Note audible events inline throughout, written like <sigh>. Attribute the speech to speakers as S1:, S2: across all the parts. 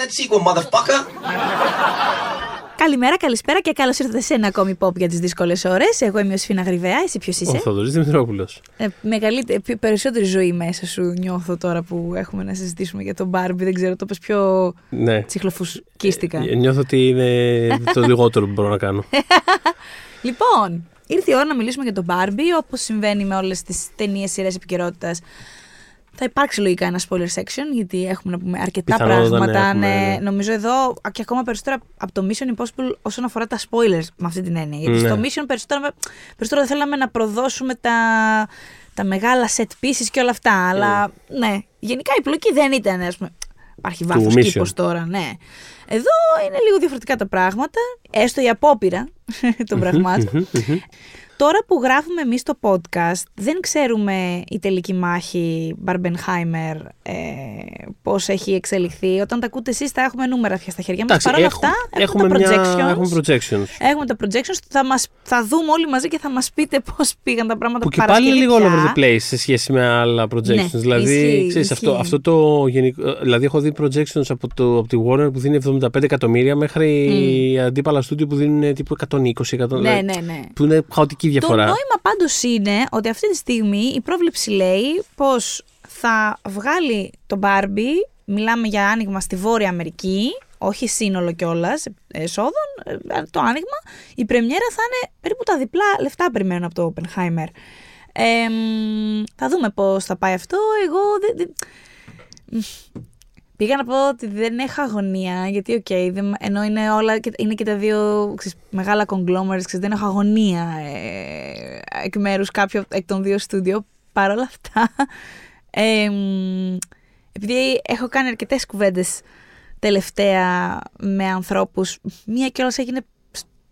S1: that sequel, motherfucker.
S2: Καλημέρα, καλησπέρα και καλώς ήρθατε σε ένα ακόμη pop για τις δύσκολες ώρες. Εγώ είμαι ο Σφίνα Γρυβαία, εσύ ποιος
S3: Ο
S2: είσαι;
S3: Θοδωρή Δημητρόπουλος.
S2: Ε, μεγαλύτερη, πιο- περισσότερη ζωή μέσα σου νιώθω τώρα που έχουμε να συζητήσουμε για τον Barbie. Δεν ξέρω, το πες πιο
S3: Ναι.
S2: τσιχλοφουσκίστηκα.
S3: Ε, Νιώθω ότι είναι το λιγότερο που μπορώ να κάνω. <laughs>
S2: Λοιπόν, ήρθε η ώρα να μιλήσουμε για τον Barbie, όπως συμβαίνει με όλες τις ταινίες, σειρές επικαιρότητας. Θα υπάρξει λογικά ένα spoiler section, γιατί έχουμε να πούμε αρκετά
S3: Πιθανότατα, ναι,
S2: πράγματα.
S3: έχουμε,
S2: ναι.
S3: ναι.
S2: Νομίζω εδώ και ακόμα περισσότερα από το Mission Impossible όσον αφορά τα spoilers με αυτή την έννοια. Γιατί
S3: Ναι.
S2: στο Mission περισσότερο, περισσότερο δεν θέλαμε να προδώσουμε τα, τα μεγάλα set pieces και όλα αυτά. Αλλά ναι, γενικά η πλοκή δεν ήταν, ας πούμε, Υπάρχει
S3: Του
S2: βάθος
S3: Mission.
S2: κήπος τώρα, ναι. Εδώ είναι λίγο διαφορετικά τα πράγματα, έστω η απόπειρα <laughs> των πραγμάτων. Τώρα που γράφουμε εμείς το podcast, δεν ξέρουμε η τελική μάχη Barbenheimer ε, πώς έχει εξελιχθεί. Όταν τα ακούτε εσείς θα έχουμε νούμερα πια στα χέρια μας.
S3: Εντάξει,
S2: Παρ' όλα
S3: έχουμε,
S2: αυτά έχουμε,
S3: έχουμε,
S2: τα
S3: μια,
S2: projections.
S3: έχουμε projections.
S2: Έχουμε τα projections, θα, μας, θα δούμε όλοι μαζί και θα μας πείτε πώς πήγαν τα πράγματα
S3: Που και πάλι
S2: Παρασκευή
S3: λίγο all
S2: πια.
S3: over the place σε σχέση με άλλα projections.
S2: Ναι,
S3: δηλαδή,
S2: ισχύει,
S3: ξέρεις, αυτό,
S2: ισχύει.
S3: αυτό το γενικό. Δηλαδή, έχω δει projections από, το, από τη Warner που δίνει 75 εκατομμύρια μέχρι αντίπαλα στούντιο που δίνουν τύπου 120 εκατομμύρια.
S2: Ναι, ναι, ναι.
S3: Που είναι χαοτική
S2: Το
S3: διαφορά.
S2: νόημα πάντως είναι ότι αυτή τη στιγμή η πρόβλεψη λέει πως θα βγάλει το Barbie, μιλάμε για άνοιγμα στη Βόρεια Αμερική, όχι σύνολο κιόλας εσόδων, ε, το άνοιγμα, η πρεμιέρα θα είναι περίπου τα διπλά λεφτά περιμένουν από το Oppenheimer. Ε, μ, θα δούμε πώς θα πάει αυτό. Εγώ δεν... δεν- Πήγα να πω ότι δεν έχω αγωνία, γιατί οκ, δεν- ενώ είναι όλα, και- είναι και τα δύο ξέρεις, μεγάλα conglomerates, ξέρεις, δεν έχω αγωνία ε, εκ μέρους κάποιου εκ των δύο στούντιο. Παρ' όλα αυτά, ε, μ, επειδή έχω κάνει αρκετές κουβέντες τελευταία με ανθρώπους, μία κιόλας έγινε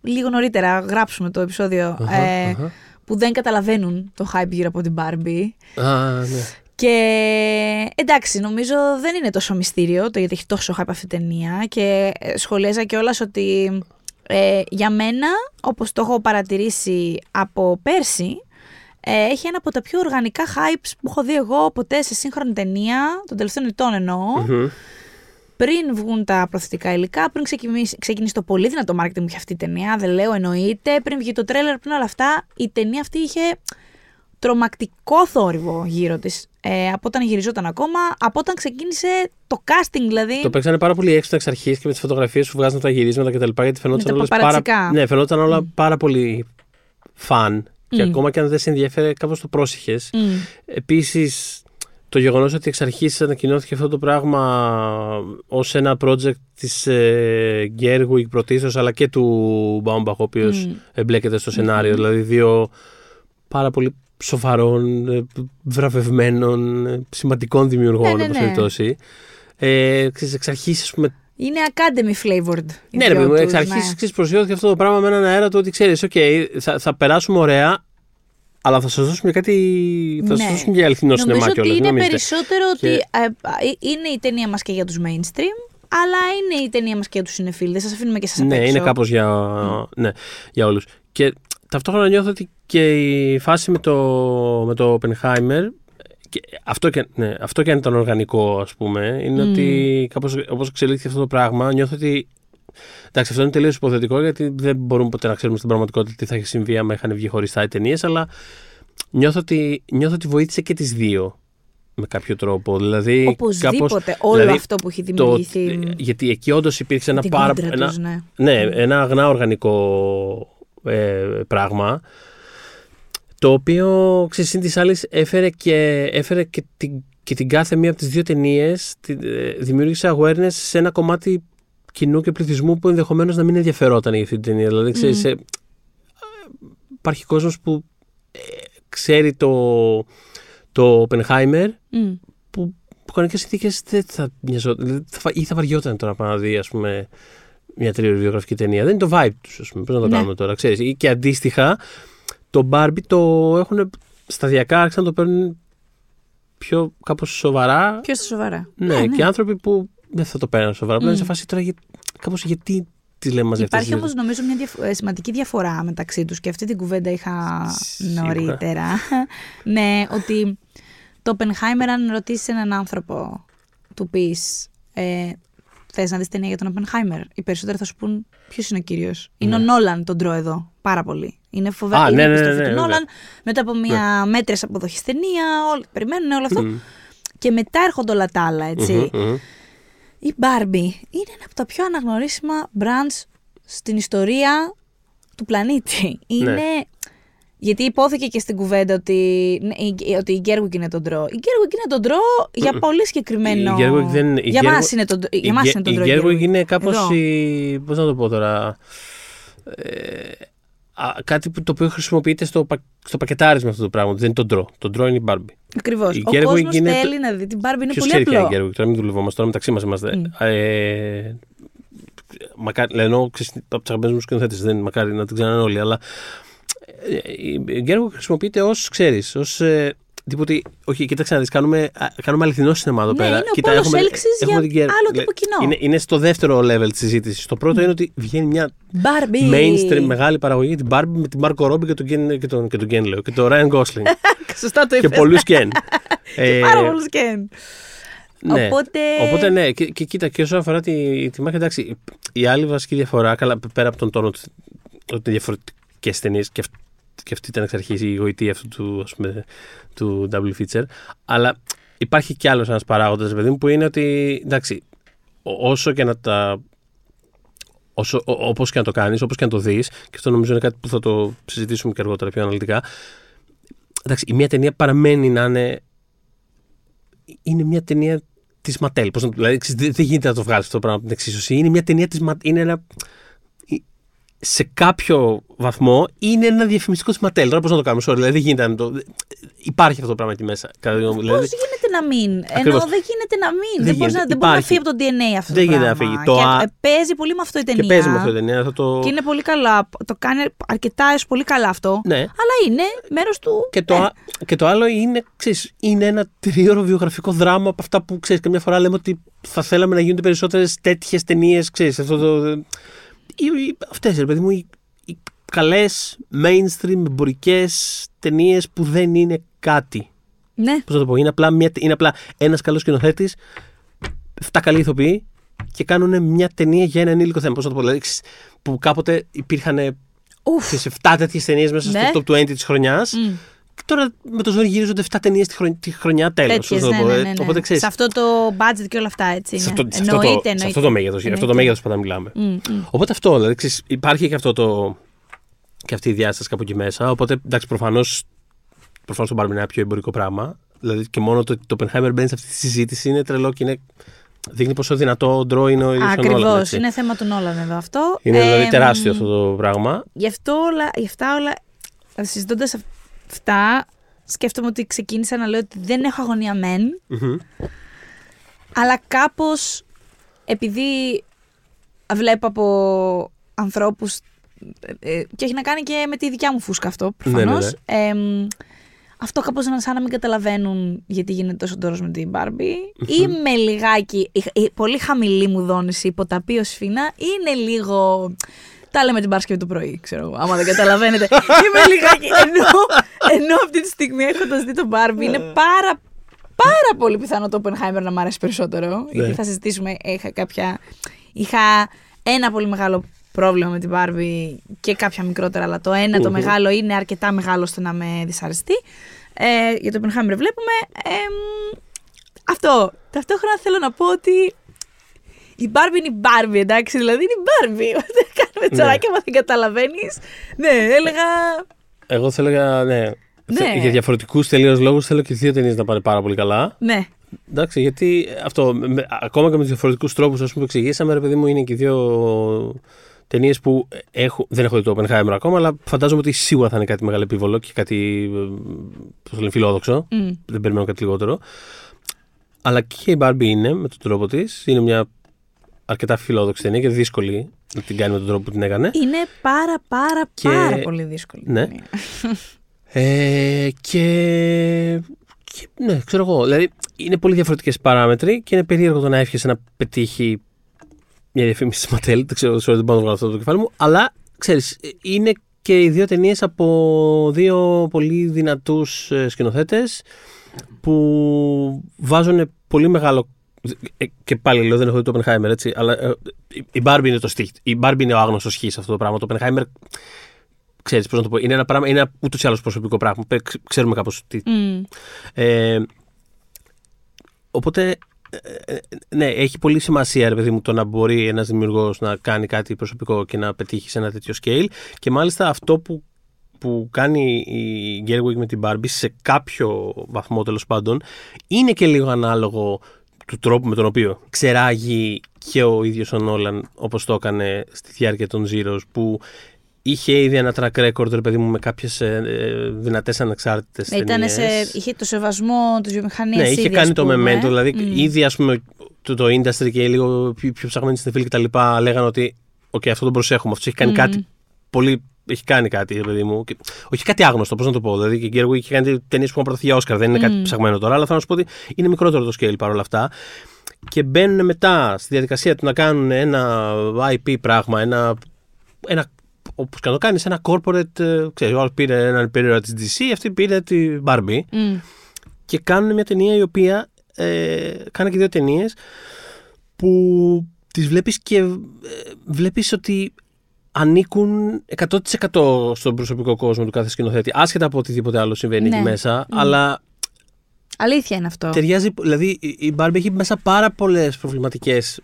S2: λίγο νωρίτερα, γράψουμε το επεισόδιο,
S3: Αχα,
S2: ε,
S3: αχα.
S2: που δεν καταλαβαίνουν το hype γύρω από την Barbie.
S3: Α, ναι.
S2: Και εντάξει, νομίζω δεν είναι τόσο μυστήριο το γιατί έχει τόσο hype αυτή η ταινία και ε, σχολίαζα κιόλας ότι ε, για μένα, όπως το έχω παρατηρήσει από πέρσι, ε, έχει ένα από τα πιο οργανικά hypes που έχω δει εγώ ποτέ σε σύγχρονη ταινία, των τελευταίων ετών εννοώ,
S3: Μμμ.
S2: πριν βγουν τα προθετικά υλικά, πριν ξεκινήσει, ξεκινήσει το πολύ δυνατό marketing που είχε αυτή η ταινία, δεν λέω εννοείται, πριν βγει το τρέλερ, πριν όλα αυτά, η ταινία αυτή είχε τρομακτικό θόρυβο γύρω της. Ε, από όταν γυριζόταν ακόμα, από όταν ξεκίνησε το casting δηλαδή.
S3: Το παίξανε πάρα πολύ έξω εξ αρχής και με τις φωτογραφίες που βγάζαν τα γυρίσματα κτλ. Γιατί φαινόταν,
S2: τα
S3: όλες πάρα,
S2: παπαρατσικά.
S3: ναι, φαινόταν όλα πάρα πολύ φαν. Και
S2: Μμ.
S3: ακόμα και αν δεν σε ενδιαφέρε, κάπως το πρόσεχες.
S2: Μμ.
S3: Επίσης, το γεγονός ότι εξ αρχής ανακοινώθηκε αυτό το πράγμα ως ένα project της ε, Gerwig πρωτίστω, αλλά και του Μπάουμπαχ, ο οποίος
S2: Μμ.
S3: εμπλέκεται στο σενάριο. Δηλαδή, δύο πάρα πολύ σοβαρών, ε, βραβευμένων, ε, σημαντικών δημιουργών,
S2: Ναι, ναι,
S3: όπως
S2: ναι.
S3: περιπτώσει. Ε, ξέρεις, εξ αρχής, ας πούμε,
S2: Είναι academy flavored. οι
S3: ναι, ρε
S2: δυο
S3: παιδί μου, εξ
S2: τους,
S3: αρχής
S2: ναι.
S3: ξέρεις, προωθήθηκε αυτό το πράγμα με έναν αέρα του ότι ξέρεις, οκ, θα, θα περάσουμε ωραία, αλλά θα σας δώσουμε κάτι, θα σας
S2: Ναι.
S3: δώσουμε και αληθινό σινεμά
S2: Νομίζω ότι
S3: κιόλας, μην
S2: είναι
S3: νομίζετε.
S2: περισσότερο
S3: Και-
S2: ότι ε, ε, είναι η ταινία μας και για τους mainstream, αλλά είναι η ταινία μας και για τους σινεφίλ. Δεν σας αφήνουμε και σας απ'
S3: Ναι,
S2: έξω.
S3: είναι κάπως για, ναι, για όλους. Και ταυτόχρονα νιώθω ότι και η φάση με το, με το Oppenheimer και αυτό, και, ναι, αυτό και αν ήταν οργανικό ας πούμε είναι
S2: Μμ.
S3: ότι κάπως όπως εξελίχθηκε αυτό το πράγμα νιώθω ότι εντάξει αυτό είναι τελείως υποθετικό γιατί δεν μπορούμε ποτέ να ξέρουμε στην πραγματικότητα τι θα έχει συμβεί άμα είχαν βγει χωριστά οι ταινίες αλλά νιώθω ότι, νιώθω ότι βοήθησε και τις δύο με κάποιο τρόπο δηλαδή
S2: Οπωσδήποτε
S3: κάπως,
S2: όλο
S3: δηλαδή,
S2: αυτό που έχει
S3: το-
S2: δημιουργηθεί.
S3: γιατί εκεί όντως υπήρξε ένα
S2: την
S3: πάρα
S2: κόντρα
S3: ένα,
S2: τους, ναι.
S3: ναι, ένα αγνά οργανικό ε, πράγμα το οποίο ξέρεις συν της άλλης έφερε και, έφερε και, την, και την κάθε μία από τις δύο ταινίες δημιούργησε awareness σε ένα κομμάτι κοινού και πληθυσμού που ενδεχομένως να μην ενδιαφερόταν για αυτή την ταινία. Δηλαδή, ξέρεις,
S2: Μμ.
S3: ε, υπάρχει κόσμος που ε, ξέρει το, το Oppenheimer
S2: Μμ.
S3: που που κανονικές συνθήκες δεν θα μοιαζόταν. Δηλαδή, θα, ή θα βαριόταν τώρα πάνω να δει, ας πούμε, μια τριοβιογραφική ταινία. Δεν είναι το vibe τους, ας πούμε. Πώς να το
S2: Ναι.
S3: κάνουμε τώρα, ξέρεις. Ή Και αντίστοιχα, το Barbie το έχουν σταδιακά άρχισαν να το παίρνουν πιο κάπως σοβαρά.
S2: Πιο στα σοβαρά.
S3: Ναι, και άνθρωποι που δεν θα το παίρνουν σοβαρά. Απλά είναι σε φάση τώρα για, κάπως γιατί τι λέμε μαζί αυτές
S2: Υπάρχει
S3: τις
S2: όμως νομίζω μια διαφο- ε, σημαντική διαφορά μεταξύ τους και αυτή την κουβέντα είχα
S3: Σίγουρα.
S2: νωρίτερα. <laughs> ναι, ότι το Oppenheimer, αν ρωτήσεις έναν άνθρωπο, του πεις ε, θες να δεις ταινία για τον Οπενχάιμερ. Οι περισσότεροι θα σου πούν ποιος είναι ο κύριος. Είναι ο Νόλαν τον τρώω εδώ. Πάρα πολύ. Είναι φοβερό.
S3: Ναι. Α,
S2: είναι
S3: ναι, ναι,
S2: επιστροφή
S3: ναι,
S2: του
S3: ναι,
S2: Νόλαν. Μετά από μια μέτρια αποδοχής ταινία. Όλοι περιμένουν όλο αυτό. Και μετά έρχονται όλα τα άλλα, έτσι.
S3: Μμμ, μμμ.
S2: Η Barbie είναι ένα από τα πιο αναγνωρίσιμα brands στην ιστορία του πλανήτη. Είναι. Γιατί υπόθηκε και στην κουβέντα ότι, ναι, η- ότι η Gerwig είναι τον ντρό. Η Gerwig είναι τον ντρό για πολύ συγκεκριμένο.
S3: Η Gerwig δεν- η
S2: για
S3: Gerwig-
S2: μας είναι τον, για
S3: Η
S2: μας
S3: Γκέ-
S2: είναι τον
S3: Η
S2: ντρό.
S3: Gerwig είναι κάπως.
S2: Εδώ.
S3: Πώς να το πω τώρα. Ε, α, κάτι που, το οποίο χρησιμοποιείται στο, πα- στο πακετάρισμα αυτό το πράγμα. Δεν είναι τον ντρό. Τον ντρό είναι η Barbie.
S2: Ακριβώς.
S3: η
S2: Ο
S3: Gerwig
S2: κόσμος
S3: είναι το-
S2: θέλει να δει την Barbie. Είναι
S3: Ποιος
S2: πολύ
S3: ξέρει ποια
S2: απλό.
S3: είναι η Gerwig, τώρα μην δουλευόμαστε, τώρα μεταξύ μας είμαστε. Ε, μακάρι, λένε ξέρεις, από του αγαπημένου μου σκηνοθέτες, δεν είναι μακάρι να την ξέρουν όλοι, αλλά ε, η Gerwig χρησιμοποιείται ως ξέρεις, ως. Ε, τίποτε, όχι, κοίταξε να δεις, κάνουμε, α, κάνουμε αληθινό σινεμά εδώ
S2: Ναι,
S3: πέρα.
S2: είναι ο πόλος έλξης για
S3: την Gerwig.
S2: άλλο τύπο κοινό.
S3: Είναι, είναι στο δεύτερο level της συζήτησης. Το πρώτο είναι ότι βγαίνει μια
S2: Barbie.
S3: mainstream μεγάλη παραγωγή, την Barbie με την Marco Robbie και τον Ken, και τον, και τον Ken, λέω, και τον Ryan Gosling. <laughs>
S2: Σωστά το
S3: και
S2: είπες.
S3: πολλούς Ken. <laughs> Ε,
S2: Πάρα πολλούς Ken.
S3: ναι.
S2: Οπότε-
S3: Οπότε ναι, και, και κοίτα, και όσον αφορά τη, τη μάχη, εντάξει, η άλλη βασική διαφορά, καλά, πέρα από τον τόνο ότι ότι είναι διαφορετικέ ταινίε και, αυ- και αυτή ήταν εξ αρχής η γοητεία αυτού του, ας πούμε, του W Feature, αλλά υπάρχει κι άλλος ένας παράγοντας, παιδί μου, που είναι ότι εντάξει, ό- όσο και να τα. Όσο, ό- όπως και να το κάνεις, όπως και να το δεις και αυτό νομίζω είναι κάτι που θα το συζητήσουμε και αργότερα πιο αναλυτικά εντάξει, η μία ταινία παραμένει να είναι είναι μια ταινία της Ματέλ. Πώς να, το- δηλαδή, ξέρεις, δεν, δεν γίνεται να το βγάλεις αυτό το πράγμα από την εξίσωση. Είναι μια ταινία της Ματέλ. Είναι ένα. Σε κάποιο βαθμό είναι ένα διαφημιστικό τη Ματέλ. Τώρα πώς να το κάνουμε, sorry, δηλαδή δεν γίνεται να το. Υπάρχει αυτό το πράγμα εκεί μέσα. κατά τη γνώμη μου,
S2: Πώς
S3: Δηλαδή,
S2: γίνεται να μην;
S3: Ακριβώς.
S2: Ενώ δεν γίνεται να μην.
S3: Δεν
S2: Δεν, μπορείς
S3: γίνεται.
S2: να, δεν μπορεί να
S3: Υπάρχει.
S2: φύγει από το DNA αυτό
S3: Δεν
S2: το
S3: γίνεται να
S2: πράγμα.
S3: φύγει. Το
S2: Και
S3: α-
S2: ε, παίζει πολύ με αυτό η ταινία.
S3: και παίζει με αυτό η ταινία. Θα το...
S2: Και είναι πολύ καλά. Το κάνει αρκετά έως πολύ καλά αυτό.
S3: Ναι.
S2: Αλλά είναι μέρος του.
S3: Και το,
S2: ναι.
S3: α- και το άλλο είναι, ξέρεις, είναι ένα τριώρο βιογραφικό δράμα από αυτά που ξέρεις. Καμιά φορά λέμε ότι θα θέλαμε να γίνονται περισσότερες τέτοιες ταινίες. Αυτό το. Οι- οι- Αυτές, ρε παιδί μου, οι, οι καλές mainstream εμπορικές ταινίες που δεν είναι κάτι.
S2: Ναι.
S3: Πώς να το πω, είναι απλά, μια, είναι απλά ένας καλός σκηνοθέτης, 7 καλοί ηθοποιοί και κάνουν μια ταινία για ένα ενήλικο θέμα. Πώς να το πω, δηλαδή, ξέρεις, που κάποτε υπήρχαν
S2: Ουφ.
S3: σε 7 τέτοιες ταινίες μέσα
S2: Ναι.
S3: στο top 20 της χρονιάς.
S2: Μμ.
S3: Και τώρα με το ζόρι γυρίζονται 7 ταινίες τη, χρονιά, τη χρονιά τέλος.
S2: Τέτοιες, ναι, ναι, ναι, ναι.
S3: Οπότε ξέρει.
S2: Σε αυτό το budget και όλα αυτά έτσι.
S3: Σε
S2: είναι.
S3: αυτό, σε αυτό
S2: εννοείται,
S3: το, σε
S2: εννοείται.
S3: αυτό το μέγεθος. Για αυτό το
S2: Εννοείται.
S3: μέγεθος πάντα μιλάμε.
S2: Μμ, μμ.
S3: Οπότε αυτό, δηλαδή ξέρεις, υπάρχει και αυτό το. και αυτή η διάσταση κάπου εκεί μέσα. Οπότε εντάξει, προφανώ προφανώς το Barbie είναι ένα πιο εμπορικό πράγμα. Δηλαδή και μόνο το ότι το Oppenheimer μπαίνει σε αυτή τη συζήτηση είναι τρελό και είναι, δείχνει πόσο δυνατό ντρό είναι ο ίδιο ο
S2: Ακριβώς.
S3: Νόλαν. έτσι.
S2: Είναι θέμα του Νόλαν εδώ αυτό.
S3: Είναι δηλαδή
S2: Ε,
S3: τεράστιο
S2: μ,
S3: αυτό το πράγμα.
S2: Γι' αυτό όλα, γι' αυτά όλα, συζητώντας αυτά, σκέφτομαι ότι ξεκίνησα να λέω ότι δεν έχω αγωνία μεν,
S3: Μμμ.
S2: αλλά κάπως επειδή βλέπω από ανθρώπους ε, ε, και έχει να κάνει και με τη δικιά μου φούσκα αυτό
S3: Ναι, ναι,
S2: προφανώς εμ, αυτό κάπως να σαν να μην καταλαβαίνουν γιατί γίνεται τόσο τόρος με την Barbie είμαι λιγάκι η, η πολύ χαμηλή μου δόνηση υποταπείο σφίνα είναι λίγο τα λέμε την Παρασκευή το πρωί, ξέρω εγώ, άμα δεν καταλαβαίνετε. Είμαι λιγάκι. Ενώ, ενώ αυτή τη στιγμή έχοντας δει τον Barbie είναι πάρα πάρα πολύ πιθανό το Oppenheimer να μ' αρέσει περισσότερο. Γιατί θα συζητήσουμε. Είχα, κάποια... είχα ένα πολύ μεγάλο πρόβλημα με την Barbie και κάποια μικρότερα, αλλά το ένα το
S3: Μμμ.
S2: μεγάλο είναι αρκετά μεγάλο ώστε να με δυσαρεστεί. Ε, για το Oppenheimer βλέπουμε. εμ, αυτό. Ταυτόχρονα θέλω να πω ότι η Barbie είναι η Barbie, εντάξει, δηλαδή είναι η Barbie. <laughs> Δεν κάνουμε
S3: Ναι.
S2: τσαράκια, μα δεν καταλαβαίνεις. Ναι, έλεγα.
S3: Εγώ θέλω για, ναι,
S2: Ναι.
S3: θε- για διαφορετικούς τελείως λόγους θέλω και οι δύο ταινίες να πάνε πάρα πολύ καλά.
S2: Ναι,
S3: Εντάξει, γιατί αυτό, με- ακόμα και με τους διαφορετικούς τρόπους που εξηγήσαμε, ρε παιδί μου, είναι και οι δύο ταινίες που έχω, δεν έχω δει το Oppenheimer ακόμα, αλλά φαντάζομαι ότι σίγουρα θα είναι κάτι μεγάλο επίβολο και κάτι ε, πώς το λένε, φιλόδοξο.
S2: Μμ.
S3: Δεν περιμένω κάτι λιγότερο. Αλλά και η Barbie είναι με τον τρόπο της. Είναι μια αρκετά φιλόδοξη ταινία και δύσκολη να την κάνει με τον τρόπο που την έκανε.
S2: είναι πάρα πάρα
S3: Και-
S2: πάρα πολύ δύσκολη.
S3: Ναι. Ε, και, και. Ναι, ξέρω εγώ. Δηλαδή είναι πολύ διαφορετικές παράμετροι και είναι περίεργο το να εύχεσαι να πετύχει μια διαφήμιση τη Ματέλ. Δεν ξέρω, sorry, δεν πάω να βγάλω αυτό από το κεφάλι μου. Αλλά ξέρεις, είναι και οι δύο ταινίες από δύο πολύ δυνατούς σκηνοθέτες που βάζουν πολύ μεγάλο ε, και πάλι λέω δεν έχω δει το Oppenheimer έτσι, αλλά ε, η Barbie είναι το στίχ. Η Barbie είναι ο άγνωστος χ σε αυτό το πράγμα. Το Oppenheimer, ξέρεις πώς να το πω, είναι ένα πράγμα, είναι ούτως ή άλλως προσωπικό πράγμα. Πε- Ξέρουμε κάπως τι.
S2: Μμ.
S3: Ε, οπότε, ε, ε, ναι, έχει πολύ σημασία, ρε παιδί μου, το να μπορεί ένας δημιουργός να κάνει κάτι προσωπικό και να πετύχει σε ένα τέτοιο scale. Και μάλιστα αυτό που, που κάνει η Gerwig με την Barbie σε κάποιο βαθμό τέλος πάντων είναι και λίγο ανάλογο του τρόπου με τον οποίο ξεράγει και ο ίδιος ο Νόλαν όπως το έκανε στη διάρκεια των Zeros που είχε ήδη ένα track record ρε παιδί μου με κάποιες ε, ε, δυνατές ανεξάρτητες
S2: Ήταν
S3: ταινίες.
S2: σε, είχε το σεβασμό της βιομηχανίας.
S3: Ναι, είχε κάνει το Memento. Δηλαδή,
S2: Μμ.
S3: ήδη ας πούμε το, το industry και λίγο πιο, πιο ψαγμένοι σινεφίλ και τα λοιπά λέγανε ότι Οκ, αυτό τον προσέχουμε. Αυτό έχει κάνει
S2: Μμμ.
S3: κάτι πολύ. Έχει κάνει κάτι, ρε παιδί μου. Και, όχι κάτι άγνωστο, πώς να το πω. Δηλαδή, και η Gerwig είχε κάνει ταινίες που έχουν προταθεί για Όσκαρ. Δεν είναι κάτι
S2: Μμ.
S3: ψαγμένο τώρα, αλλά θέλω να σου πω ότι είναι μικρότερο το scale παρόλα αυτά. Και μπαίνουν μετά στη διαδικασία του να κάνουν ένα IP πράγμα, ένα. ένα όπως και να το κάνεις, ένα corporate. ε, Ξέρεις, ο άλλος πήρε έναν περίοδο της DC, αυτή πήρε τη Barbie
S2: Μμ.
S3: και κάνουν μια ταινία η οποία ε, κάνει και δύο ταινίες που τις βλέπεις και ε, βλέπεις ότι ανήκουν 100% στον προσωπικό κόσμο του κάθε σκηνοθέτη άσχετα από οτιδήποτε άλλο συμβαίνει
S2: Ναι.
S3: εκεί μέσα
S2: Μμ.
S3: αλλά
S2: Αλήθεια είναι αυτό.
S3: ταιριάζει δηλαδή η- η Barbie έχει μέσα πάρα πολλές προβληματικές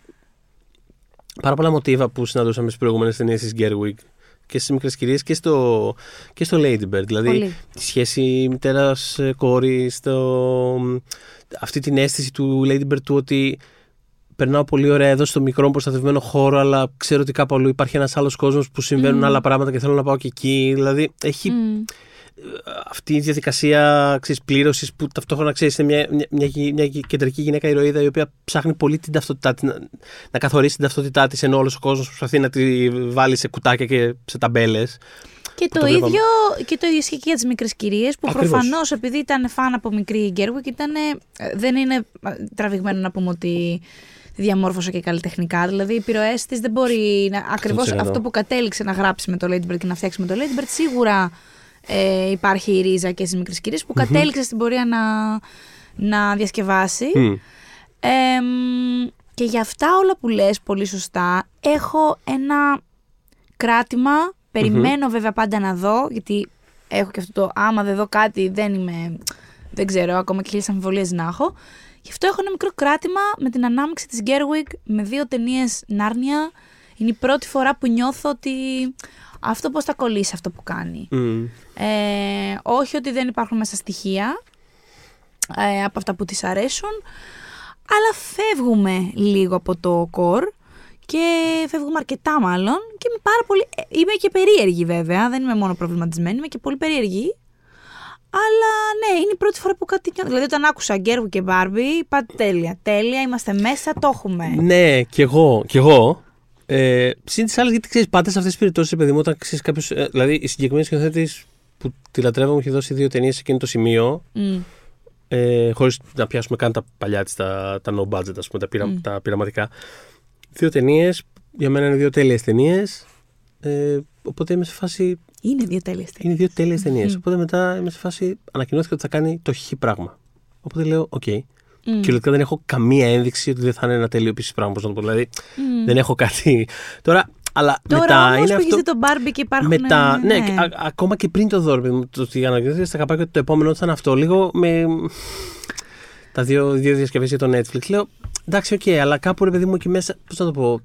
S3: πάρα πολλά μοτίβα που συναντούσαμε στις προηγούμενες ταινίες της Gerwig και στις μικρές κυρίες και στο, και στο Lady Bird δηλαδή
S2: Πολύ.
S3: τη σχέση μητέρας ε, κόρης, το, αυτή την αίσθηση του Lady Bird του ότι περνάω πολύ ωραία εδώ στο μικρό προστατευμένο χώρο, αλλά ξέρω ότι κάπου αλλού υπάρχει ένας άλλος κόσμος που συμβαίνουν
S2: Μμμ.
S3: άλλα πράγματα και θέλω να πάω και εκεί. Δηλαδή έχει
S2: Μμ.
S3: αυτή η διαδικασία ξέρεις, πλήρωσης που ταυτόχρονα ξέρεις είναι μια, μια, μια, γυ- μια γυ- κεντρική γυναίκα ηρωίδα η οποία ψάχνει πολύ την ταυτότητά της, να, να καθορίσει την ταυτότητά της ενώ όλος ο κόσμος προσπαθεί να τη βάλει σε κουτάκια και σε ταμπέλες.
S2: Και
S3: που
S2: το,
S3: το βλέπαμε.
S2: ίδιο, και το ίδιο ισχύει και για τις μικρές κυρίες που
S3: Ακριβώς.
S2: προφανώς επειδή ήταν φαν από μικρή η Γκέρουικ, ήταν, ε, δεν είναι ε, τραβηγμένο να πούμε ότι τη διαμόρφωσε και καλλιτεχνικά. Δηλαδή οι επιρροέ της δεν μπορεί να. Ακριβώς
S3: 100%.
S2: αυτό που κατέληξε να γράψει με το Lady Bird και να φτιάξει με το Lady Bird, σίγουρα ε, υπάρχει η ρίζα και στις μικρές κυρίες που κατέληξε στην πορεία να, να διασκευάσει.
S3: Μμ.
S2: Εμ, και για αυτά όλα που λες πολύ σωστά έχω ένα κράτημα, περιμένω βέβαια πάντα να δω γιατί έχω και αυτό το άμα δεν δω κάτι δεν είμαι, δεν ξέρω ακόμα και χίλιες αμφιβολίες να έχω. Γι' αυτό έχω ένα μικρό κράτημα με την ανάμειξη της Gerwig με δύο ταινίες Νάρνια. Είναι η πρώτη φορά που νιώθω ότι αυτό πώς θα κολλήσει αυτό που κάνει.
S3: Μμ.
S2: Ε, όχι ότι δεν υπάρχουν μέσα στοιχεία ε, από αυτά που της αρέσουν, αλλά φεύγουμε λίγο από το κορ και φεύγουμε αρκετά μάλλον και είμαι πάρα πολύ... ε, Είμαι και περίεργη βέβαια, δεν είμαι μόνο προβληματισμένη, είμαι και πολύ περίεργη. Αλλά ναι, είναι η πρώτη φορά που κάτι νιώθω. Δηλαδή όταν άκουσα Γκέργου και Μπάρμπι, είπα τέλεια, τέλεια, είμαστε μέσα, το έχουμε.
S3: Ναι, κι εγώ. Κι εγώ. Ε, Συν τις άλλες, γιατί ξέρεις, πάντα σε αυτές τις περιπτώσεις, παιδί μου, όταν ξέρεις κάποιος. Ε, δηλαδή, η συγκεκριμένη σκηνοθέτη που τη λατρεύω μου έχει δώσει δύο ταινίες σε εκείνο το σημείο.
S2: Μμ.
S3: Ε, Χωρίς να πιάσουμε καν τα παλιά της, τα, τα no budget, ας πούμε, τα, πειρα,
S2: Μμ.
S3: τα πειραματικά. Δύο ταινίες. Για μένα είναι δύο τέλειες ταινίες. Ε, οπότε είμαι σε φάση.
S2: Είναι δύο τέλειες
S3: Είναι δύο τέλειες ταινίες.
S2: Μμ.
S3: Οπότε μετά είμαι σε φάση. Ανακοινώθηκε ότι θα κάνει το χ πράγμα. Οπότε λέω, οκ.
S2: Μμ.
S3: Κυριολεκτικά δεν έχω καμία ένδειξη ότι δεν θα είναι ένα τέλειο επίσης πράγμα. Πώς να το πω. Δηλαδή,
S2: Μμ.
S3: δεν έχω κάτι. Τώρα, αλλά
S2: Τώρα
S3: μετά
S2: όμως
S3: είναι
S2: που
S3: αυτό.
S2: έχεις δει τον Barbie και υπάρχουν...
S3: Μετά, ναι, και α- ακόμα και πριν το δω, ρε παιδί μου, το ότι ανακοινώθηκε στα καπάκια ότι το επόμενο θα είναι αυτό. Λίγο με. Τα δύο, δύο διασκευές για το Netflix. Λέω, εντάξει, οκ, αλλά κάπου ρε παιδί μου εκεί μέσα. Πώς να το πω.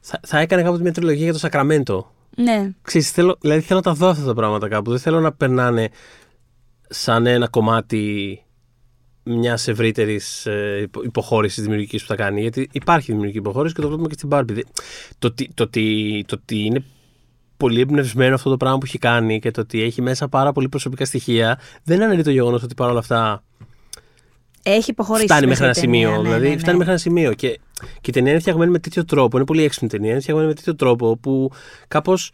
S3: Θα, θα έκανε κάποτε μια τριλογία για το Sacramento.
S2: Ναι.
S3: Ξέρεις, θέλω, δηλαδή θέλω να τα δω αυτά τα πράγματα κάπου. Δεν θέλω να περνάνε σαν ένα κομμάτι μιας ευρύτερης υποχώρησης δημιουργικής που θα κάνει. Γιατί υπάρχει δημιουργική υποχώρηση και το βλέπουμε και στην Barbie. Δε- Το ότι, το, ότι, το ότι είναι πολύ εμπνευσμένο αυτό το πράγμα που έχει κάνει και το ότι έχει μέσα πάρα πολύ προσωπικά στοιχεία δεν αναιρεί το γεγονός ότι παρόλα αυτά
S2: Έχει υποχωρήσει.
S3: φτάνει
S2: μέσα
S3: μέχρι ένα
S2: η ταινία,
S3: σημείο.
S2: ναι,
S3: δηλαδή,
S2: ναι, ναι.
S3: φτάνει μέχρι ένα σημείο. Και, και η ταινία είναι φτιαγμένη με τέτοιο τρόπο. Είναι πολύ έξυπνη ταινία. Είναι φτιαγμένη με τέτοιο τρόπο που κάπως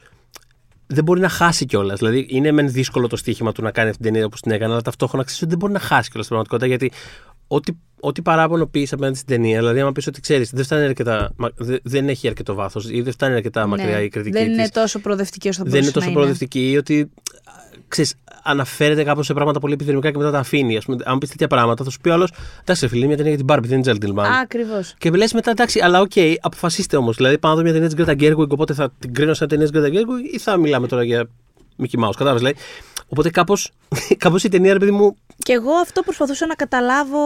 S3: δεν μπορεί να χάσει κιόλας. Δηλαδή, είναι μεν δύσκολο το στοίχημα του να κάνει αυτή την ταινία όπως την έκανε, αλλά ταυτόχρονα ξέρεις ότι δεν μπορεί να χάσει κιόλας στην πραγματικότητα. Γιατί ό,τι, ό,τι παράπονο πεις απέναντι στην ταινία, δηλαδή, άμα πεις ότι ξέρεις, δεν, φτάνει αρκετά, μα- δε- δεν έχει αρκετό βάθος ή δεν φτάνει αρκετά
S2: Ναι.
S3: μακριά η κριτική
S2: Δεν είναι
S3: της,
S2: τόσο προοδευτική όσο θα
S3: δεν είναι
S2: μπορούσε
S3: τόσο
S2: να
S3: προοδευτική ή ότι ξέρεις, αναφέρεται κάπως σε πράγματα πολύ επιδερμικά και μετά τα αφήνει. Ας πούμε, αν πεις τέτοια πράγματα, θα σου πει άλλος. Εντάξει, ρε φίλε, είναι μια ταινία για την Barbie, δεν είναι Gentleman.
S2: Ακριβώς.
S3: Και λες μετά, εντάξει, αλλά οκ, αποφασίστε όμως. Δηλαδή, πάω να δω μια ταινία της Greta Gerwig, οπότε θα την κρίνω σαν ταινία της Greta Gerwig ή θα μιλάμε τώρα για Mickey Mouse. Κατάλαβες, δηλαδή. Οπότε κάπως <laughs> κάπως η ταινία, ρε παιδί μου.
S2: Και εγώ αυτό προσπαθούσα να καταλάβω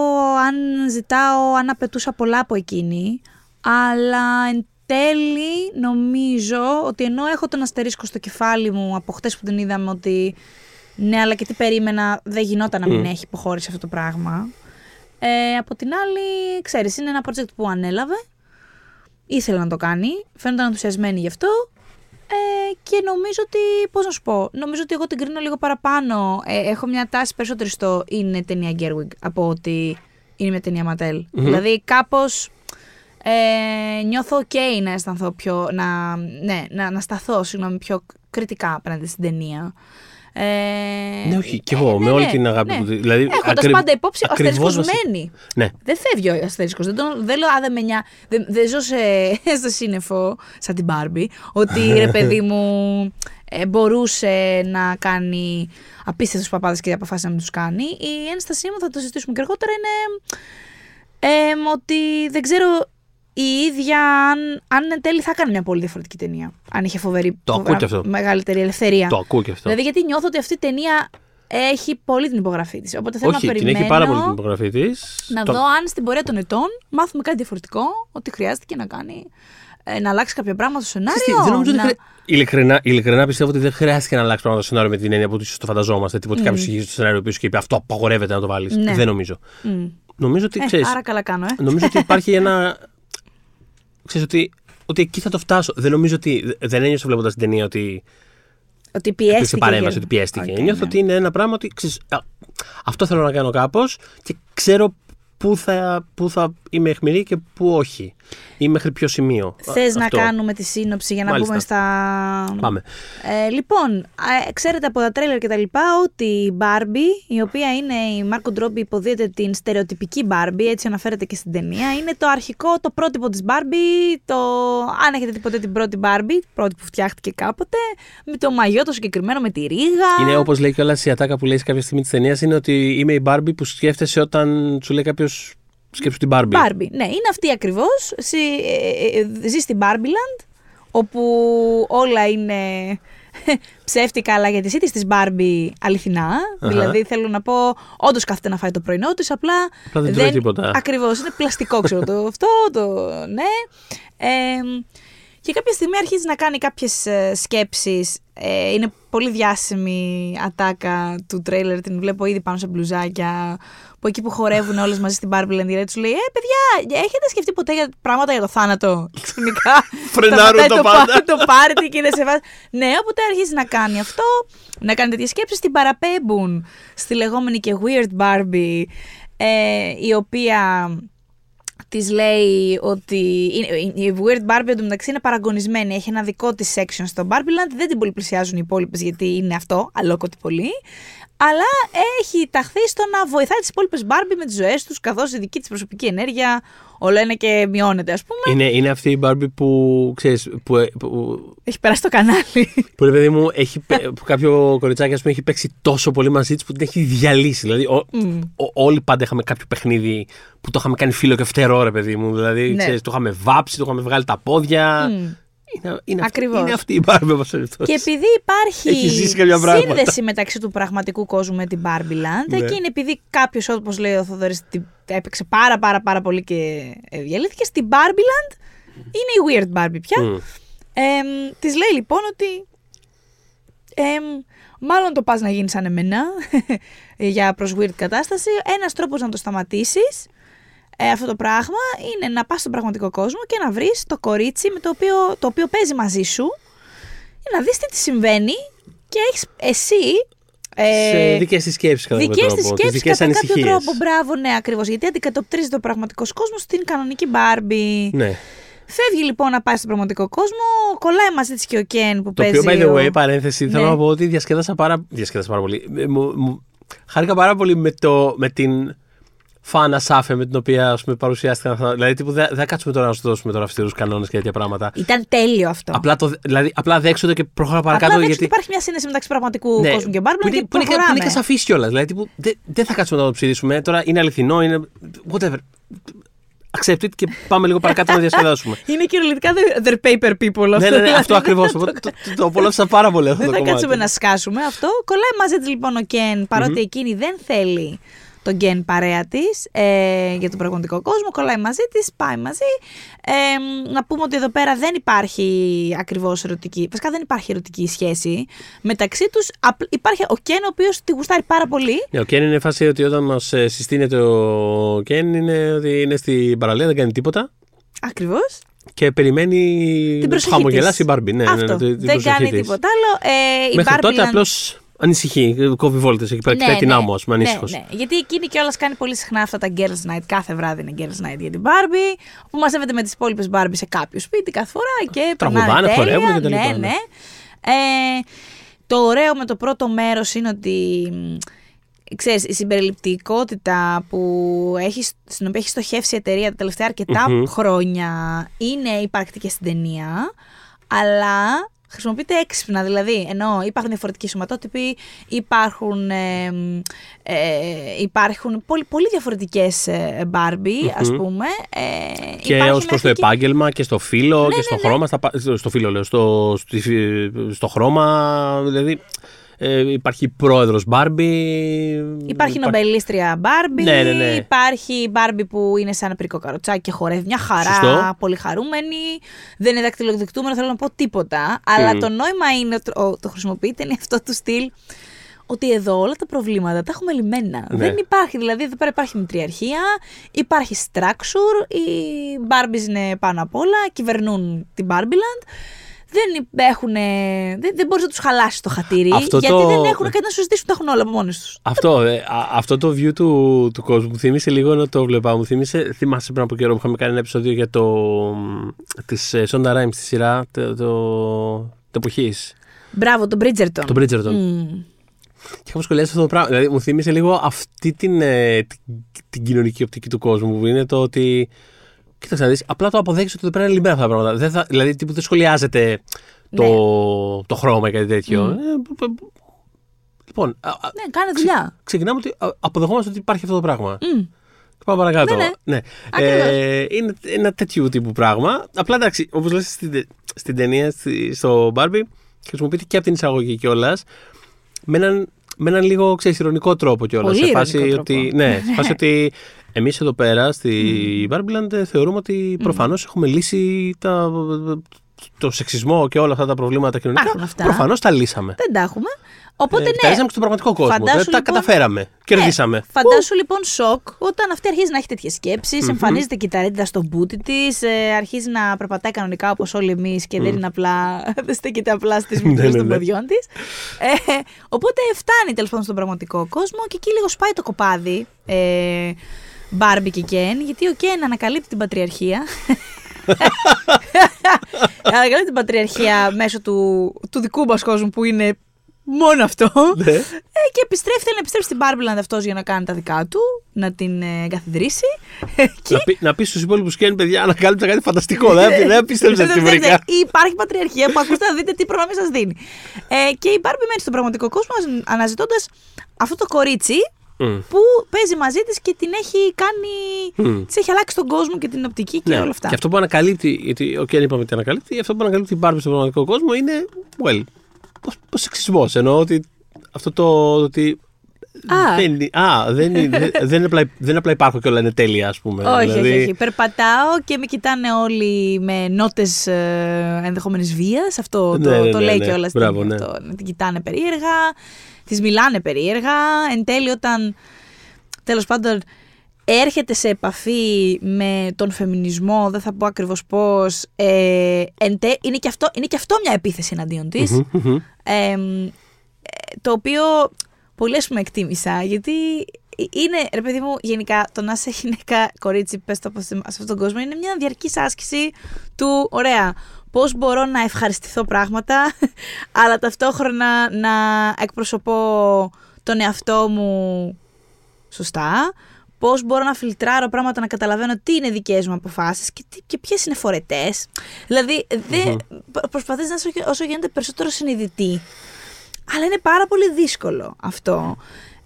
S2: αν ζητάω, αν απαιτούσα πολλά από εκείνη. Αλλά εν τέλει νομίζω ότι ενώ έχω τον αστερίσκο στο κεφάλι μου από χτες που την είδαμε ότι ναι, αλλά και τι περίμενα, δεν γινόταν να μην
S3: Μμ.
S2: έχει υποχώρηση αυτό το πράγμα. Ε, από την άλλη, ξέρεις, είναι ένα project που ανέλαβε, ήθελε να το κάνει, φαίνονταν ενθουσιασμένη γι' αυτό ε, και νομίζω ότι, πώς να σου πω, νομίζω ότι εγώ την κρίνω λίγο παραπάνω. Ε, έχω μια τάση περισσότερη στο είναι ταινία Gerwig από ότι είναι μια ταινία Mattel.
S3: Μμμ.
S2: Δηλαδή κάπως ε, νιώθω ok να αισθανθώ πιο, να, ναι, να, να σταθώ, συγγνώμη, πιο κριτικά απέναντι στην ταινία. Ε,
S3: Ναι, όχι, κι εγώ, με όλη την αγάπη που- δηλαδή,
S2: Έχοντας
S3: ακρι-
S2: πάντα υπόψη, ο
S3: ακριβώς
S2: αστερίσκος
S3: βασι-
S2: μένει.
S3: Ναι.
S2: Δεν φεύγει ο αστερίσκος. Δεν, τον, δεν λέω, α, δεν με νιά... Δεν, δεν ζω σε, <laughs> στο σύννεφο, σαν την Μπάρμπι, ότι ρε <laughs> παιδί μου ε, μπορούσε να κάνει απίστευτους παπάδες και αποφάσισε να μην τους κάνει. Η ένστασή μου, θα το συζητήσουμε και αργότερα, είναι ε, ότι δεν ξέρω η ίδια αν, αν εν τέλει θα έκανε μια πολύ διαφορετική ταινία. Αν είχε φοβερή,
S3: Το ακούω
S2: φοβερά-
S3: κι αυτό.
S2: μεγαλύτερη ελευθερία.
S3: Το ακούω και αυτό.
S2: Δηλαδή, γιατί νιώθω ότι αυτή η ταινία έχει πολύ την υπογραφή της. Οπότε θέλω
S3: όχι,
S2: να
S3: την
S2: περιμένω
S3: έχει πάρα πολύ την υπογραφή της.
S2: να δω αν στην πορεία των ετών μάθουμε κάτι διαφορετικό, ότι χρειάστηκε να κάνει. ε, να αλλάξει κάποια πράγματα στο σενάριο.
S3: Δεν νομίζω ότι
S2: να...
S3: χρει... ειλικρινά, ειλικρινά πιστεύω ότι δεν χρειάστηκε να αλλάξει πράγματα στο σενάριο με την έννοια που ίσω το φανταζόμαστε. Τίποτα ότι κάποιος είχε στο σενάριο πίσω και είπε Αυτό απαγορεύεται να το βάλεις.
S2: Ναι.
S3: Δεν νομίζω.
S2: Μμ.
S3: Νομίζω ότι
S2: Ε,
S3: ξέρεις.
S2: άρα καλά κάνω, ε.
S3: Νομίζω ότι υπάρχει ένα. <laughs> Ξέρεις ότι, ότι εκεί θα το φτάσω. Δεν νομίζω ότι. Δεν ένιωσα βλέποντας την ταινία ότι.
S2: Ότι
S3: Υπήρξε
S2: πιέστηκε.
S3: παρέμβαση,
S2: για-
S3: ότι πιέστηκε.
S2: Οκ,
S3: Νιώθω
S2: ναι.
S3: ότι είναι ένα πράγμα ότι. Ξέρεις, α, αυτό θέλω να κάνω κάπως και ξέρω πού θα, πού θα είμαι αιχμηρή και πού όχι. Ή μέχρι ποιο σημείο.
S2: Θες να
S3: Αυτό.
S2: κάνουμε τη σύνοψη για να
S3: Μάλιστα.
S2: μπούμε στα.
S3: Πάμε.
S2: Ε, λοιπόν, ε, ξέρετε από τα τρέιλερ και τα λοιπά ότι η Barbie, η οποία είναι η Margot Robbie υποδύεται την στερεοτυπική Barbie, έτσι αναφέρεται και στην ταινία, είναι το αρχικό, το πρότυπο της Barbie, το... αν έχετε δει ποτέ την πρώτη Barbie, πρώτη που φτιάχτηκε κάποτε, με το μαγιό το συγκεκριμένο, με τη ρίγα.
S3: Είναι όπως λέει κιόλας η ατάκα που λέει σε κάποια στιγμή της ταινίας, είναι ότι είμαι η Barbie που σκέφτεσαι όταν σου λέει κάποιος σκέψου την Barbie.
S2: Barbie. Ναι, είναι αυτή ακριβώς. Ζει στην Barbieland, όπου όλα είναι <laughs> ψεύτικα, αλλά για τι ίδιε τη Barbie αληθινά. Δηλαδή, θέλω να πω, όντως κάθεται να φάει το πρωινό της, απλά.
S3: Απλά δεν τρώει τίποτα.
S2: Ακριβώς. Είναι πλαστικό, ξέρω το αυτό, το ναι. Ε, και κάποια στιγμή αρχίζει να κάνει κάποιες ε, σκέψεις. Ε, είναι πολύ διάσημη ατάκα του τρέιλερ, την βλέπω ήδη πάνω σε μπλουζάκια, που εκεί που χορεύουν όλες μαζί στην Barbie Land, του λέει «Ε, παιδιά, έχετε σκεφτεί ποτέ για πράγματα για το θάνατο» <laughs> ξαφνικά.
S3: Φρενάρουν
S2: σταματάει
S3: το
S2: το,
S3: πάντα.
S2: πα- το πάρτι και είναι σε βάση. Ναι, οπότε αρχίζει να κάνει αυτό, να κάνει τέτοιες σκέψεις, την παραπέμπουν στη λεγόμενη και weird Barbie, ε, η οποία της λέει ότι. είναι- Η Weird Barbie εντωμεταξύ είναι παραγωνισμένη. Έχει ένα δικό της section στο Barbieland. Δεν την πολυπλησιάζουν οι υπόλοιπες γιατί είναι αυτό, αλόκοτη πολύ. Αλλά έχει ταχθεί στο να βοηθάει τις υπόλοιπες Barbie με τις ζωές τους, καθώς η δική της προσωπική ενέργεια όλο ένα και μειώνεται, ας πούμε.
S3: Είναι, είναι αυτή η Barbie που ξέρεις, που, ε, που,
S2: Έχει περάσει το κανάλι. <laughs>
S3: που ρε παιδί μου, έχει, πε- που κάποιο κοριτσάκι ας πούμε, έχει παίξει τόσο πολύ μαζί της που την έχει διαλύσει. Δηλαδή, ο,
S2: Μμ.
S3: ο- όλοι πάντα είχαμε κάποιο παιχνίδι που το είχαμε κάνει φίλο και φτερό, ρε παιδί μου. Δηλαδή,
S2: Ναι.
S3: ξέρεις, το είχαμε βάψει, το είχαμε βγάλει τα πόδια.
S2: Μμ.
S3: Είναι, είναι, αυτή,
S2: Ακριβώς.
S3: είναι αυτή η Barbie, όπως περιπτώσει.
S2: Και επειδή υπάρχει
S3: Έχει ζήσει κάποια πράγματα.
S2: σύνδεση μεταξύ του πραγματικού κόσμου με την Barbie Land,
S3: Ναι.
S2: εκεί είναι επειδή κάποιος, όπως λέει ο Θοδωρής, έπαιξε πάρα πάρα πάρα πολύ και ε, διαλύθηκε, στην Barbie Land είναι η Weird Barbie πια.
S3: Μμ.
S2: Ε, Της λέει λοιπόν ότι. εμ, μάλλον το πας να γίνεις σαν εμένα <laughs> για προς weird κατάσταση. Ένας τρόπος να το σταματήσεις ε, αυτό το πράγμα είναι να πας στον πραγματικό κόσμο και να βρεις το κορίτσι με το οποίο, το οποίο παίζει μαζί σου για να δεις τι της συμβαίνει και έχεις εσύ ε,
S3: σε δικές της σκέψεις κατά κάποιο
S2: Δικές
S3: τρόπο.
S2: της
S3: τις
S2: σκέψεις
S3: δικές
S2: κατά κάποιο
S3: ανησυχίες.
S2: τρόπο. Μπράβο, ναι, ακριβώς. Γιατί αντικατοπτρίζει το πραγματικό κόσμο στην κανονική Barbie.
S3: Ναι.
S2: Φεύγει λοιπόν να πάει στον πραγματικό κόσμο, κολλάει μαζί της και ο Κέν που
S3: Το
S2: παίζει.
S3: οποίο, by the
S2: ο-
S3: way, παρένθεση, θέλω
S2: Ναι.
S3: να πω ότι διασκέδασα πάρα, διασκέδασα πάρα πολύ. Ε, Μου, μου- χάρηκα πάρα πολύ με, το, με την φάνα σάφε με την οποία ας πούμε, παρουσιάστηκαν αυτά. Δηλαδή, τύπου, δεν θα κάτσουμε τώρα να σου δώσουμε τώρα αυστηρούς κανόνες και τέτοια πράγματα.
S2: Ήταν τέλειο αυτό.
S3: Απλά, το, δηλαδή, απλά δέξονται και προχώρα
S2: Απλά
S3: παρακάτω.
S2: δέξτε
S3: γιατί...
S2: ότι υπάρχει μια σύνδεση μεταξύ πραγματικού
S3: Ναι,
S2: κόσμου και Barbie
S3: που είναι,
S2: και
S3: που είναι, και- που
S2: προχωράμε.
S3: είναι και σαφής κιόλας. Δηλαδή, τύπου, δεν, δεν θα κάτσουμε να το ψηρίσουμε. Τώρα είναι αληθινό, είναι. Whatever. Accept it και πάμε λίγο παρακάτω να διασκεδάσουμε. <laughs>
S2: Είναι κυριολεκτικά the- their paper people αυτό.
S3: ναι, ναι, ναι,
S2: δηλαδή.
S3: αυτό ακριβώς. το, το, το απολαύσα πάρα πολύ αυτό
S2: Δεν
S3: το
S2: θα
S3: κομμάτι.
S2: κάτσουμε να σκάσουμε αυτό. Κολλάει μαζί της λοιπόν ο Κεν, παρότι εκείνη δεν θέλει τον Γκέν παρέα της ε, για τον πραγματικό κόσμο. Κολλάει μαζί της, πάει μαζί. Ε, να πούμε ότι εδώ πέρα δεν υπάρχει ακριβώς ερωτική. Βασικά δεν υπάρχει ερωτική σχέση μεταξύ τους. Υπάρχει ο Κεν, ο οποίος τη γουστάρει πάρα πολύ.
S3: Ναι, ο Κέν είναι φάση ότι όταν μας συστήνεται ο Κέν είναι ότι είναι στην παραλία, δεν κάνει τίποτα
S2: Ακριβώς.
S3: και περιμένει
S2: Την
S3: να
S2: προσοχή
S3: χαμογελάσει
S2: της.
S3: η Μπάρμπι. Ναι, ναι,
S2: Αυτό.
S3: ναι, την
S2: δεν
S3: προσοχή
S2: κάνει
S3: της.
S2: τίποτα άλλο. Ε, η
S3: Μέχρι
S2: Barbie
S3: τότε
S2: Land-
S3: απλώς ανησυχεί, κόβει βόλτες εκεί πέρα, κοιτάει την άμμο, ας πούμε, ανήσυχος.
S2: Ναι, ναι. Γιατί εκείνη κιόλας κάνει πολύ συχνά αυτά τα girls night. Κάθε βράδυ είναι girls night για την Barbie. Που μαζεύεται με τις υπόλοιπες Barbie σε κάποιο σπίτι κάθε φορά και
S3: Τραγουδάνε,
S2: περνάνε τέλεια.
S3: χορεύουν και τα λοιπά,
S2: Ναι,
S3: ναι.
S2: ναι. Ε, το ωραίο με το πρώτο μέρος είναι ότι μ, ξέρεις, η συμπεριληπτικότητα που έχει, στην οποία έχει στοχεύσει η εταιρεία τα τελευταία αρκετά
S3: Μμμ.
S2: χρόνια είναι υπαρκτή και στην ταινία, αλλά χρησιμοποιείται έξυπνα. Δηλαδή, ενώ υπάρχουν διαφορετικοί σωματότυποι, υπάρχουν, ε, ε, υπάρχουν πολύ, πολύ διαφορετικές ε, Barbie, ας
S3: Μμμ.
S2: πούμε. Ε,
S3: Και
S2: υπάρχει
S3: ως προς το
S2: μέχρι και-
S3: επάγγελμα και στο φύλλο
S2: Ναι,
S3: και στο
S2: ναι, ναι.
S3: χρώμα. Στα, πα- στο φύλλο, λέω. Στο, στη- στο χρώμα. Δηλαδή. Ε, υπάρχει πρόεδρος Μπάρμπι.
S2: Υπάρχει νομπελίστρια Μπάρμπι,
S3: Ναι, ναι, ναι.
S2: υπάρχει Μπάρμπι που είναι σαν πρικό καροτσάκι και χορεύει μια χαρά,
S3: Σωστό.
S2: πολύ χαρούμενη. Δεν είναι δακτυλοδεικτούμενο, θέλω να πω τίποτα. Αλλά
S3: Μμ.
S2: το νόημα είναι, το, το χρησιμοποιείται, είναι αυτό του στυλ. Ότι εδώ όλα τα προβλήματα τα έχουμε λυμμένα.
S3: Ναι.
S2: Δεν υπάρχει, δηλαδή εδώ πέρα υπάρχει μητριαρχία, υπάρχει structure, οι Barbies είναι πάνω απ' όλα, κυβερνούν την Barbieland. Δεν έχουν. Δεν, δεν μπορείς να τους χαλάσεις το χατήρι.
S3: Αυτό
S2: γιατί
S3: το-
S2: δεν έχουν κάτι να σου ζητήσουν, τα έχουν όλα από μόνοι τους.
S3: Αυτό, ε, α- αυτό το view του, του κόσμου μου θύμισε λίγο να το βλέπα. Μου θύμισε, θυμάσαι πριν από καιρό που είχαμε κάνει ένα επεισόδιο για το. της Sonda Rhimes στη σειρά το, το, το εποχή.
S2: Μπράβο, τον Bridgerton.
S3: Τον Bridgerton.
S2: Μμ.
S3: Και είχαμε σχολιάσει αυτό το πράγμα. Δηλαδή, μου θύμισε λίγο αυτή την, ε, την, την κοινωνική οπτική του κόσμου που είναι το ότι. Κοίταξε να δεις, απλά το αποδέχεσαι ότι εδώ πέρα είναι λιμπέρα αυτά τα πράγματα. Δεν θα, δηλαδή, τύπου, δεν σχολιάζεται το,
S2: Ναι.
S3: το χρώμα ή κάτι τέτοιο.
S2: Μμ.
S3: Ε, π- π- λοιπόν, α, α,
S2: Ναι, κάνε δουλειά.
S3: ξεκινάμε ότι α, αποδεχόμαστε ότι υπάρχει αυτό το πράγμα.
S2: Μμ.
S3: Και πάμε παρακάτω.
S2: Ναι, ναι.
S3: Ε,
S2: Ακριβώς.
S3: είναι ένα τέτοιου τύπου πράγμα. Απλά εντάξει, όπως λες στην, τε- στην ταινία, στη- στο Barbie, χρησιμοποιείται και από την εισαγωγή κιόλας. Με έναν, με έναν λίγο ξέρεις, ηρωνικό τρόπο κιόλας.
S2: Πολύ
S3: Σε
S2: ηρωνικό
S3: φάση
S2: τρόπο.
S3: ότι. Ναι, σε φάση <laughs> ότι εμείς εδώ πέρα στη Barbieland ε, θεωρούμε ότι προφανώς έχουμε λύσει τα, το σεξισμό και όλα αυτά τα προβλήματα κοινωνικά.
S2: Υπάρχουν αυτά.
S3: Προφανώς τα λύσαμε.
S2: Δεν τα έχουμε. Οπότε
S3: Ε, Τα
S2: ναι.
S3: λύσαμε και στον πραγματικό κόσμο.
S2: Φαντάσου,
S3: Δηλαδή, τα
S2: λοιπόν-
S3: καταφέραμε. Κερδίσαμε.
S2: Ναι. Φαντάσου λοιπόν σοκ όταν αυτή αρχίζει να έχει τέτοιες σκέψεις, εμφανίζεται κυταρίτιδα στο μπούτι της, αρχίζει να περπατάει κανονικά όπως όλοι εμείς και δεν είναι απλά. <laughs> δεν στέκεται απλά στις <laughs>
S3: Ναι,
S2: μύτρε
S3: ναι,
S2: των
S3: ναι.
S2: παιδιών της. Ε, οπότε φτάνει τέλος πάντων στον πραγματικό κόσμο και εκεί λίγο σπάει το κοπάδι. Ε, Μπάρμπι και Κεν, γιατί ο Κεν ανακαλύπτει την πατριαρχία. <laughs> ανακαλύπτει την πατριαρχία μέσω του, του δικού μας κόσμου που είναι μόνο αυτό.
S3: Ναι.
S2: Ε, και επιστρέφει, θέλει να επιστρέψει στην Barbieland αυτός για να κάνει τα δικά του, να την ε, καθιδρύσει. και...
S3: Να, πει, να πει στους υπόλοιπους Κέν, παιδιά, ανακάλυψα κάτι φανταστικό. δεν δεν πίστεψα ότι
S2: Δεν-
S3: την
S2: δεν-
S3: βρήκα.
S2: δεν- Υπάρχει πατριαρχία που ακούστε να δείτε τι προνόμια σας δίνει. Ε, και η Barbie μένει στον πραγματικό κόσμο αναζητώντας αυτό το κορίτσι
S3: Μμ.
S2: που παίζει μαζί της και την έχει κάνει.
S3: Μμ.
S2: Της έχει αλλάξει τον κόσμο και την οπτική και
S3: Ναι,
S2: όλα αυτά.
S3: Και αυτό που ανακαλύπτει, γιατί ο Κέν είπαμε ότι ανακαλύπτει, αυτό που ανακαλύπτει η Barbie στον πραγματικό κόσμο είναι, well, ο σεξισμός. Εννοώ ότι αυτό το ότι.
S2: Α.
S3: δεν, είναι- α, δεν, είναι- δεν, <laughs> δεν, είναι απλά, δεν είναι απλά υπάρχω και όλα είναι τέλεια, ας πούμε.
S2: Όχι,
S3: Δηλαδή,
S2: όχι, όχι. Περπατάω και με κοιτάνε όλοι με νότες ε, ενδεχομένη βίας. Αυτό το,
S3: Ναι, ναι,
S2: το
S3: ναι,
S2: λέει
S3: ναι.
S2: κιόλας.
S3: Μπράβο, ναι.
S2: Να την κοιτάνε περίεργα, της μιλάνε περίεργα. Εν τέλει, όταν τέλος πάντων έρχεται σε επαφή με τον φεμινισμό, δεν θα πω ακριβώς πώς. Ε, εν τε- είναι, και αυτό, είναι και αυτό μια επίθεση εναντίον της.
S3: μμμ, μμμ.
S2: Ε, το οποίο πολύ ας πούμε εκτίμησα, γιατί είναι, ρε παιδί μου, γενικά το να είσαι γυναίκα κορίτσι, πες το πως, σε αυτόν τον κόσμο, είναι μια διαρκής άσκηση του, ωραία, πώς μπορώ να ευχαριστηθώ πράγματα, <laughs> αλλά ταυτόχρονα να εκπροσωπώ τον εαυτό μου σωστά, πώς μπορώ να φιλτράρω πράγματα, να καταλαβαίνω τι είναι δικές μου αποφάσεις και, τι- και ποιες είναι φορετές. Δηλαδή, δε, προσπαθείς να είσαι όσο γίνεται περισσότερο συνειδητή. Αλλά είναι πάρα πολύ δύσκολο αυτό.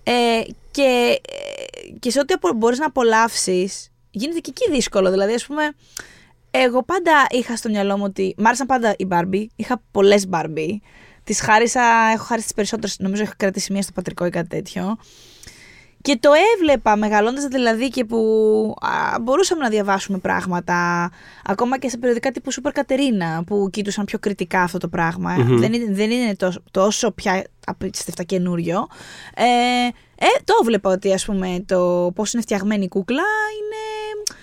S2: Ε, και, ε, και σε ό,τι μπορείς να απολαύσεις, γίνεται και εκεί δύσκολο. Δηλαδή, ας πούμε, εγώ πάντα είχα στο μυαλό μου ότι. Μ' άρεσαν πάντα οι Barbie. Είχα πολλές Barbie. Τις χάρισα, έχω χάρίσει τις περισσότερες. Νομίζω έχω κρατήσει μία στο πατρικό ή κάτι τέτοιο. Και το έβλεπα μεγαλώντας δηλαδή και που α, μπορούσαμε να διαβάσουμε πράγματα. Ακόμα και σε περιοδικά τύπου Σούπερ Κατερίνα που κοίτουσαν πιο κριτικά αυτό το πραγμα Δεν είναι, δεν είναι τόσο, τόσο πια απίστευτα καινούριο. Ε, ε, το έβλεπα ότι ας πούμε το πώς είναι φτιαγμένη η κούκλα είναι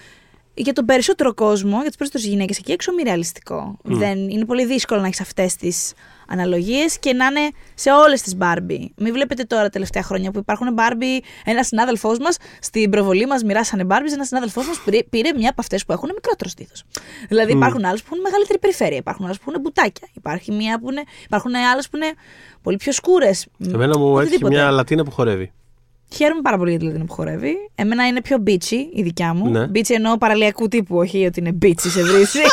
S2: για τον περισσότερο κόσμο, για τις περισσότερες γυναίκες εκεί έξω, μη ρεαλιστικό. Δεν, είναι πολύ δύσκολο να έχεις αυτές τις αναλογίες και να είναι σε όλες τις Barbie. Μην βλέπετε τώρα τελευταία χρόνια που υπάρχουν Barbie. Ένας συνάδελφός μας στην προβολή μας μοιράσανε Barbie. Ένας συνάδελφός μας πήρε, πήρε μια από αυτές που έχουν μικρότερο στήθος. Δηλαδή υπάρχουν άλλες που έχουν μεγαλύτερη περιφέρεια. Υπάρχουν άλλες που είναι μπουτάκια. Υπάρχει μια που είναι, υπάρχουν άλλες που είναι πολύ πιο σκούρες.
S3: Εμένα μου έρχεται μια Λατίνα που χορεύει.
S2: Χαίρομαι πάρα πολύ για τη Λατίνα που χορεύει. Εμένα είναι πιο beachy η δικιά μου.
S3: Ναι.
S2: Beachy εννοώ παραλιακού τύπου, όχι ότι είναι beachy σε βρύση. <laughs>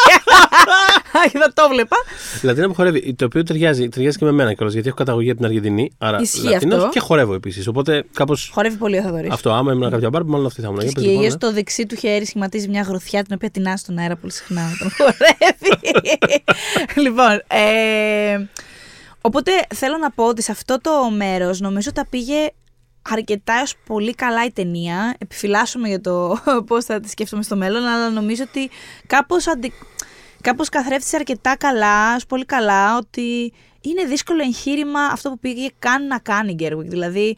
S2: Θα το βλέπα.
S3: Η Λατίνα που χορεύει, το οποίο ταιριάζει, ταιριάζει και με μένα κιόλας, γιατί έχω καταγωγή από την Αργεντινή. Άρα
S2: Ισχύει
S3: Λατίνος
S2: αυτό.
S3: και χορεύω επίσης. Οπότε κάπως.
S2: Χορεύει πολύ ο Θαδωρής.
S3: Αυτό, άμα ήμουν κάποια μπάρμπι, μάλλον αυτή θα ήμουν. Για πες,
S2: Και
S3: λοιπόν, ναι.
S2: στο δεξί του χέρι σχηματίζει μια γροθιά την οποία τεινά στον αέρα πολύ συχνά όταν χορεύει. <laughs> λοιπόν, ε, οπότε θέλω να πω ότι σε αυτό το μέρος νομίζω τα πήγε αρκετάς έως πολύ καλά η ταινία. Επιφυλάσσομαι για το <laughs> πώς θα τη σκέφτομαι στο μέλλον, αλλά νομίζω ότι κάπως, αντι... κάπως καθρέφτησε αρκετά καλά, ως πολύ καλά, ότι είναι δύσκολο εγχείρημα αυτό που πήγε καν να κάνει η Γκέρουικ. Δηλαδή,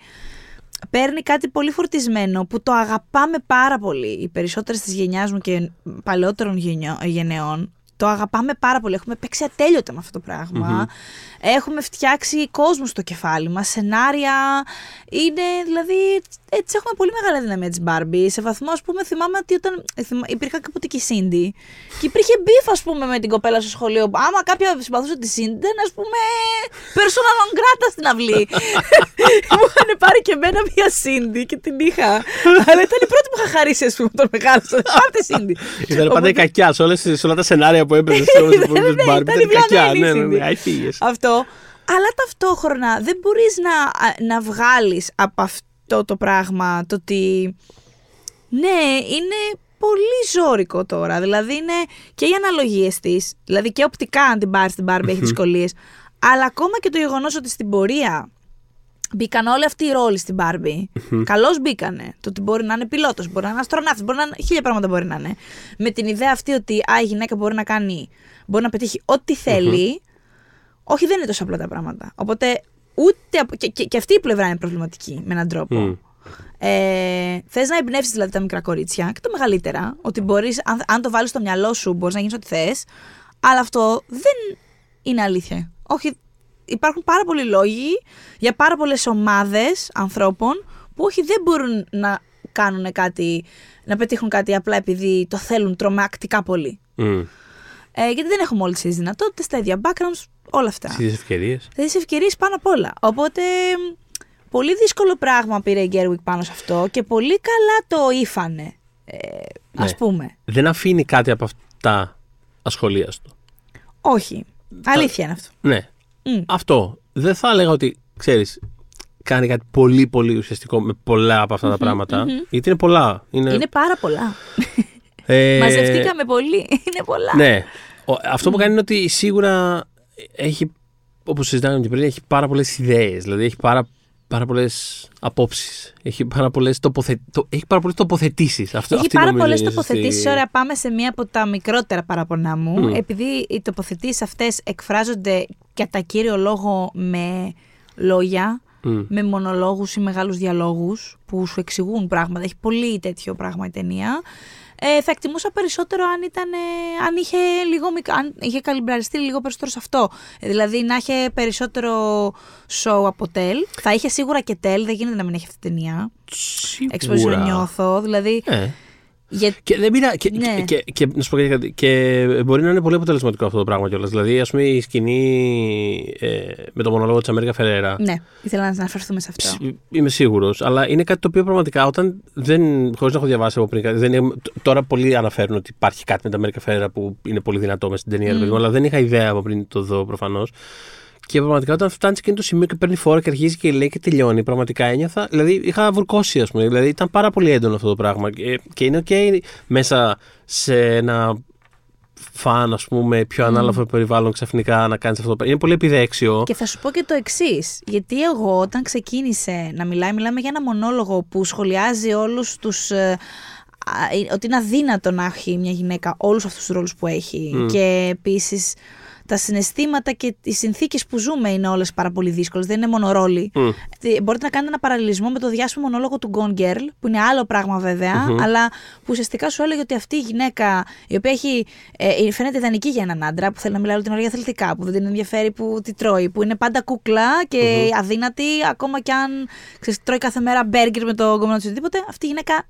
S2: παίρνει κάτι πολύ φορτισμένο που το αγαπάμε πάρα πολύ. Οι περισσότερες της γενιάς μου και παλαιότερων γενιό- γενεών το αγαπάμε πάρα πολύ. Έχουμε παίξει ατέλειωτα με αυτό το πραγμα Έχουμε φτιάξει κόσμο στο κεφάλι μας, σενάρια. Είναι δηλαδή. Έτσι έχουμε πολύ μεγάλη δύναμη της Barbie. Σε βαθμό, ας πούμε, θυμάμαι ότι όταν. ε, θυμα- Υπήρχε κάποτε και η Sindy. Και υπήρχε beef, ας πούμε, με την κοπέλα στο σχολείο. Άμα κάποια συμπαθούσε τη Sindy, ήταν, ας πούμε, persona non grata στην αυλή. <laughs> μου είχαν πάρει και εμένα μια Cindy και την είχα. Αλλά ήταν η πρώτη που είχα χαρίσει, ας πούμε, τον μεγάλο. Πάρτε τη Cindy.
S3: Ήταν πάντα η
S2: Οπότε-
S3: κακιά σε, όλες, σε όλα τα σενάρια που έπαιζε σε όλες τις <laughs>
S2: Ναι, ναι,
S3: υπόλοιπες
S2: ναι,
S3: Barbie.
S2: ήταν
S3: Ήταν
S2: η
S3: κακιά.
S2: βλαμμένη
S3: Ναι, ναι,
S2: Cindy.
S3: ναι. Άι, φύγες.
S2: Αυτό. Αλλά ταυτόχρονα δεν μπορείς να, να βγάλεις από αυτό το πράγμα το ότι ναι, είναι πολύ ζώρικο τώρα. Δηλαδή είναι και οι αναλογίες της, δηλαδή και οπτικά αν την πάρεις την Barbie έχεις δυσκολίες, αλλά ακόμα και το γεγονός ότι στην πορεία Μπήκαν όλοι αυτοί οι ρόλοι στην Barbie. Καλώς μπήκανε. Το ότι μπορεί να είναι πιλότος, μπορεί να είναι αστροναύτης, μπορεί να είναι. χίλια πράγματα μπορεί να είναι. Με την ιδέα αυτή ότι α, η γυναίκα μπορεί να κάνει. μπορεί να πετύχει ό,τι θέλει. Όχι, δεν είναι τόσο απλά τα πράγματα. Οπότε ούτε. από- Και, και, και αυτή η πλευρά είναι προβληματική με έναν τρόπο.
S3: Μμ.
S2: Ε, Θες να εμπνεύσεις δηλαδή τα μικρά κορίτσια και τα μεγαλύτερα. Ότι μπορείς, αν, αν το βάλεις στο μυαλό σου, μπορείς να γίνεις ό,τι θες. Αλλά αυτό δεν είναι αλήθεια. Όχι. Υπάρχουν πάρα πολλοί λόγοι για πάρα πολλές ομάδες ανθρώπων που όχι δεν μπορούν να κάνουν κάτι, να πετύχουν κάτι απλά επειδή το θέλουν τρομακτικά πολύ.
S3: Μμ.
S2: Ε, γιατί δεν έχουμε όλες τις δυνατότητες, τα ίδια backgrounds, όλα αυτά.
S3: Στις ίδιες ευκαιρίες.
S2: Θα δεις ευκαιρίες πάνω απ' όλα. Οπότε, μ, πολύ δύσκολο πράγμα πήρε η Γκέρουικ πάνω σε αυτό και πολύ καλά το ήφανε, ε, ας
S3: Ναι.
S2: πούμε.
S3: Δεν αφήνει κάτι από αυτά ασχολίαστο.
S2: Όχι. Αλήθεια είναι αυτό.
S3: Ναι.
S2: Μμ.
S3: Αυτό. Δεν θα έλεγα ότι, ξέρεις, κάνει κάτι πολύ πολύ ουσιαστικό με πολλά από αυτά τα πράγματα. Γιατί είναι πολλά. Είναι,
S2: Είναι πάρα πολλά.
S3: ε,
S2: Μαζευτήκαμε πολύ. <laughs> Είναι πολλά.
S3: Ναι. Ο- αυτό που κάνει είναι ότι σίγουρα έχει, όπως συζητάγαμε και πριν, έχει πάρα πολλές ιδέες. Δηλαδή έχει πάρα, πάρα πολλές απόψεις. Έχει πάρα πολλές, τοποθε, το, έχει πάρα πολλές τοποθετήσεις. Αυτό,
S2: Έχει
S3: αυτή
S2: πάρα
S3: νομίζω
S2: πολλές
S3: είναι η σωστή-
S2: τοποθετήσεις. Ωραία, πάμε σε μία από τα μικρότερα παραπονά μου.
S3: Μμ.
S2: Επειδή οι τοποθετήσεις αυτές εκφράζονται κατά κύριο λόγο με λόγια,
S3: Μμ.
S2: με μονολόγους ή μεγάλους διαλόγους που σου εξηγούν πράγματα. Έχει πολύ τέτοιο πράγμα η ταινία. Ε, θα εκτιμούσα περισσότερο αν, ήταν, ε, αν, είχε λίγο, μικ- αν είχε καλυμπραριστεί λίγο περισσότερο σε αυτό. Ε, δηλαδή να είχε περισσότερο show από τέλ. Θα είχε σίγουρα και τέλ, δεν γίνεται να μην έχει αυτή την ταινία. Έτσι πως
S3: Σίγουρα.
S2: νιώθω. Δηλαδή
S3: Ε,
S2: Για...
S3: Και, δεν πειρά, και,
S2: Ναι.
S3: και, και, και, να σου πω κάτι, και μπορεί να είναι πολύ αποτελεσματικό αυτό το πράγμα κιόλας. Δηλαδή, ας πούμε, η σκηνή ε, με το μονόλογο της Αμέρικα Φεραίρα.
S2: Ναι, ήθελα να αναφερθούμε σε αυτό.
S3: Ψ- Είμαι σίγουρος. Αλλά είναι κάτι το οποίο πραγματικά όταν δεν. χωρίς να έχω διαβάσει από πριν κάτι. Δεν, είναι- τ- τώρα πολλοί αναφέρουν ότι υπάρχει κάτι με τα Αμέρικα Φεραίρα που είναι πολύ δυνατό μες στην ταινία, ρε παιδί μου, αλλά δεν είχα ιδέα από πριν το δω προφανώς. Και πραγματικά όταν φτάνεις σε εκείνο το σημείο και παίρνει φόρα και αρχίζει και λέει και τελειώνει, πραγματικά ένιωθα. Δηλαδή είχα βουρκώσει, ας πούμε. Δηλαδή ήταν πάρα πολύ έντονο αυτό το πράγμα. Και, και είναι OK μέσα σε ένα φαν, ας πούμε, πιο ανάλαφρο περιβάλλον ξαφνικά να κάνεις αυτό το πράγμα. Είναι πολύ επιδέξιο.
S2: Και θα σου πω και το εξής. Γιατί εγώ όταν ξεκίνησε να μιλάει, μιλάμε για ένα μονόλογο που σχολιάζει όλους τους... ε, α, ε, ότι είναι αδύνατο να έχει μια γυναίκα όλους αυτούς τους ρόλους που έχει. Και επίσης τα συναισθήματα και οι συνθήκες που ζούμε είναι όλες πάρα πολύ δύσκολες. Δεν είναι μόνο ρόλοι.
S3: Μμ.
S2: Ε, Μπορείτε να κάνετε ένα παραλληλισμό με το διάσημο μονόλογο του Gone Girl, που είναι άλλο πράγμα βέβαια, αλλά που ουσιαστικά σου έλεγε ότι αυτή η γυναίκα, η οποία έχει, ε, φαίνεται ιδανική για έναν άντρα, που θέλει να μιλάει όλη την ώρα για αθλητικά, που δεν την ενδιαφέρει που τη τρώει, που είναι πάντα κούκλα και αδύνατη, ακόμα κι αν ξέρεις, τρώει κάθε μέρα μπέργκερ με το κομμάτι του οτιδήποτε, αυτή η γυναίκα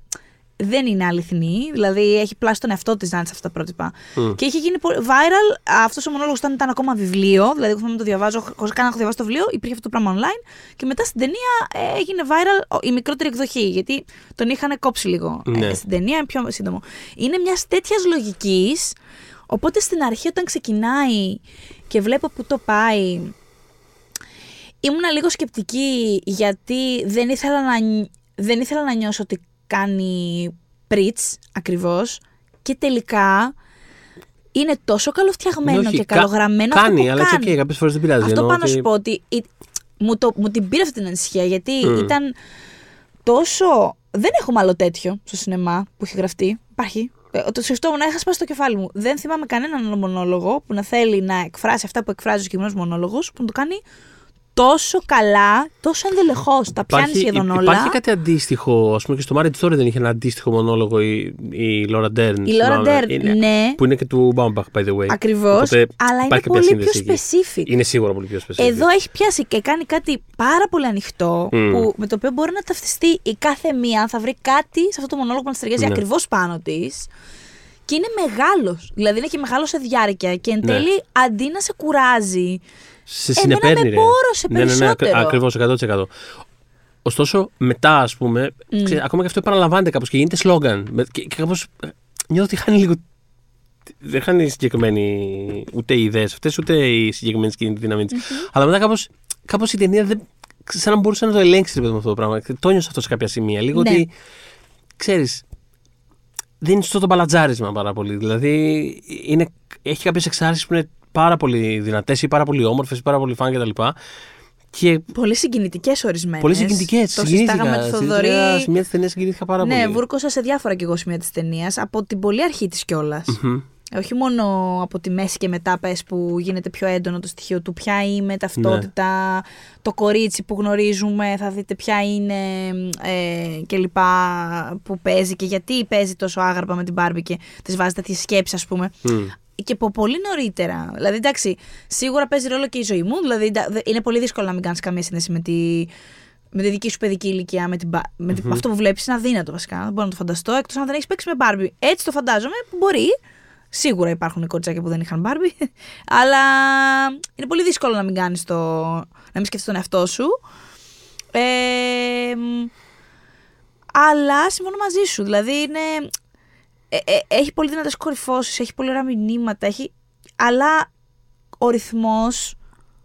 S2: δεν είναι αληθινή, δηλαδή έχει πλάσει τον εαυτό της να είναι σε αυτά τα πρότυπα. Και είχε γίνει πολύ- viral αυτός ο μονόλογος όταν ήταν ακόμα βιβλίο, δηλαδή εγώ θυμάμαι να το διαβάζω, χωρίς καν να έχω διαβάσει το βιβλίο, υπήρχε αυτό το πράγμα online. Και μετά στην ταινία ε, έγινε viral ο- η μικρότερη εκδοχή, γιατί τον είχαν κόψει λίγο.
S3: Ναι.
S2: Ε, στην ταινία είναι πιο σύντομο. Είναι μιας τέτοιας λογικής, οπότε στην αρχή όταν ξεκινάει και βλέπω που το πάει, ήμουνα λίγο σκεπτική γιατί δεν ήθελα να, νι- δεν ήθελα να νιώσω ότι κάνει πριτς ακριβώς και τελικά είναι τόσο καλοφτιαγμένο
S3: Ναι, όχι,
S2: και
S3: κα-
S2: καλογραμμένο αυτό
S3: Κάνει,
S2: που
S3: αλλά έτσι
S2: κάνει.
S3: okay, κάποιες φορές δεν πειράζει.
S2: Αυτό
S3: εννοώ
S2: πάνω να
S3: ότι-
S2: σου πω ότι η- μου, το, μου την πήρε αυτή την ανησυχία γιατί
S3: Μμ.
S2: ήταν τόσο. Δεν έχουμε άλλο τέτοιο στο σινεμά που έχει γραφτεί. Υπάρχει. Ε, Το σκεφτόμουν, είχα σπάσει το κεφάλι μου. Δεν θυμάμαι κανέναν άλλο μονόλογο που να θέλει να εκφράσει αυτά που εκφράζει ο συγκεκριμένο μονόλογος που να το κάνει τόσο καλά, τόσο ενδελεχώς. Τα πιάνεις
S3: Υπάρχει,
S2: σχεδόν
S3: υ-
S2: όλα.
S3: υπάρχει κάτι αντίστοιχο, ας πούμε και στο Marriage Story δεν είχε ένα αντίστοιχο μονόλογο η, η Laura Dern.
S2: Η Laura
S3: θυμάμαι.
S2: Dern,
S3: Είναι-
S2: ναι.
S3: Που είναι και του Baumbach, by the way.
S2: Ακριβώς.
S3: Οπότε
S2: Αλλά είναι
S3: υπάρχει κάποια
S2: πολύ πιο
S3: σύνδεση εκεί.
S2: specific.
S3: Είναι σίγουρα πολύ πιο specific.
S2: Εδώ έχει πιάσει και κάνει κάτι πάρα πολύ ανοιχτό
S3: Μμ.
S2: που, με το οποίο μπορεί να ταυτιστεί η κάθε μία, θα βρει κάτι σε αυτό το μονόλογο που να της ταιριάζει
S3: Ναι.
S2: ακριβώς πάνω της. Και είναι μεγάλος. Δηλαδή είναι και μεγάλο σε διάρκεια. Και εν
S3: Ναι.
S2: τέλει, αντί να σε κουράζει.
S3: Σε
S2: εμένα
S3: συνεπέρνει.
S2: με
S3: ρε.
S2: πόρωσε
S3: ναι, ναι, ναι,
S2: περισσότερο.
S3: Ακριβώς, 100%. Ωστόσο, μετά, ας πούμε, ξέρεις, ακόμα και αυτό επαναλαμβάνεται κάπως και γίνεται σλόγκαν. Με- Και, και κάπως νιώθω ότι χάνει λίγο. Δεν χάνει συγκεκριμένη ούτε οι ιδέες αυτές, ούτε η συγκεκριμένη σκηνή τη δύναμη της. Αλλά μετά κάπω κάπως η ταινία δεν. σαν να μπορούσε να το ελέγξει ρε παιδί μου, αυτό το πράγμα. Το νιώσα αυτό σε κάποια σημεία. Λίγο
S2: Ναι.
S3: ότι. ξέρεις. Δεν είναι σωστό το μπαλαντζάρισμα πάρα πολύ. Δηλαδή, είναι, έχει κάποιες εξάρσεις που είναι πάρα πολύ δυνατές ή πάρα πολύ όμορφες ή πάρα πολύ fun κτλ. Και
S2: Πολύ συγκινητικές ορισμένες.
S3: πολύ συγκινητικές.
S2: Το συζητάγαμε με τη Θοδωρή.
S3: Σε μια ταινία συγκινήθηκα πάρα
S2: Ναι,
S3: πολύ.
S2: βούρκωσα σε διάφορα κι εγώ σημεία της ταινίας από την πολύ αρχή της κιόλας.
S3: Μμμ.
S2: Όχι μόνο από τη μέση και μετά πες που γίνεται πιο έντονο το στοιχείο του ποια είμαι, ταυτότητα, το κορίτσι που γνωρίζουμε, θα δείτε ποια είναι ε, και λοιπά που παίζει και γιατί παίζει τόσο άγαρπα με την Μπάρμπι και της βάζει τέτοιες σκέψεις ας πούμε.
S3: Μμ.
S2: Και από πολύ νωρίτερα. Δηλαδή, εντάξει, σίγουρα παίζει ρόλο και η ζωή μου. Δηλαδή, εντά- δε- είναι πολύ δύσκολο να μην κάνεις καμία σύνδεση με τη, με τη δική σου παιδική ηλικία, με, την, μπα- με την- αυτό που βλέπεις. Είναι αδύνατο βασικά. Δεν μπορώ να το φανταστώ. Εκτός αν δεν έχεις παίξει με Μπάρμπι. Έτσι το φαντάζομαι, που μπορεί. Σίγουρα υπάρχουν κοριτσάκια που δεν είχαν Μπάρμπι. <laughs> αλλά είναι πολύ δύσκολο να μην κάνεις το. να μην σκεφτείς τον εαυτό σου. Ε, μ, αλλά συμφωνώ μαζί σου. Δηλαδή είναι. Ε, ε, έχει πολύ δυνατές κορυφώσεις, έχει πολύ ωραία μηνύματα, έχει... αλλά ο ρυθμός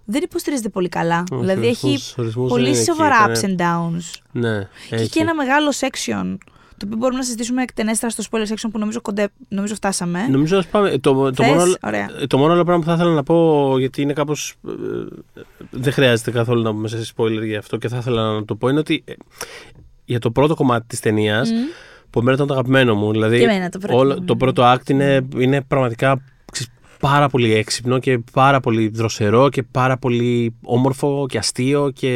S2: δεν υποστηρίζεται πολύ καλά.
S3: Όχι,
S2: δηλαδή
S3: ο
S2: έχει
S3: ρυθμός- ο ρυθμός δεν
S2: πολύ
S3: είναι εκεί,
S2: σοβαρά ups
S3: ήταν-
S2: and downs.
S3: Ναι,
S2: Και
S3: έχει.
S2: έχει και ένα μεγάλο section. Το οποίο μπορούμε να συζητήσουμε εκτενέστερα στο spoiler section που νομίζω, κοντέ, νομίζω φτάσαμε.
S3: Νομίζω ας πάμε. Το, το,
S2: Θες;
S3: μόνο,
S2: Ωραία.
S3: το μόνο άλλο πράγμα που θα ήθελα να πω, γιατί είναι κάπως. δεν χρειάζεται καθόλου να πούμε σε spoiler για αυτό και θα ήθελα να το πω, είναι ότι ε, για το πρώτο κομμάτι της ταινίας,
S2: Μμ.
S3: Που εμένα ήταν το αγαπημένο μου. Δηλαδή,
S2: Και εμένα το πρώτο
S3: όλο-
S2: μου,
S3: το
S2: ναι.
S3: πρώτο act είναι, είναι πραγματικά ξέρεις, πάρα πολύ έξυπνο και πάρα πολύ δροσερό και πάρα πολύ όμορφο και αστείο και.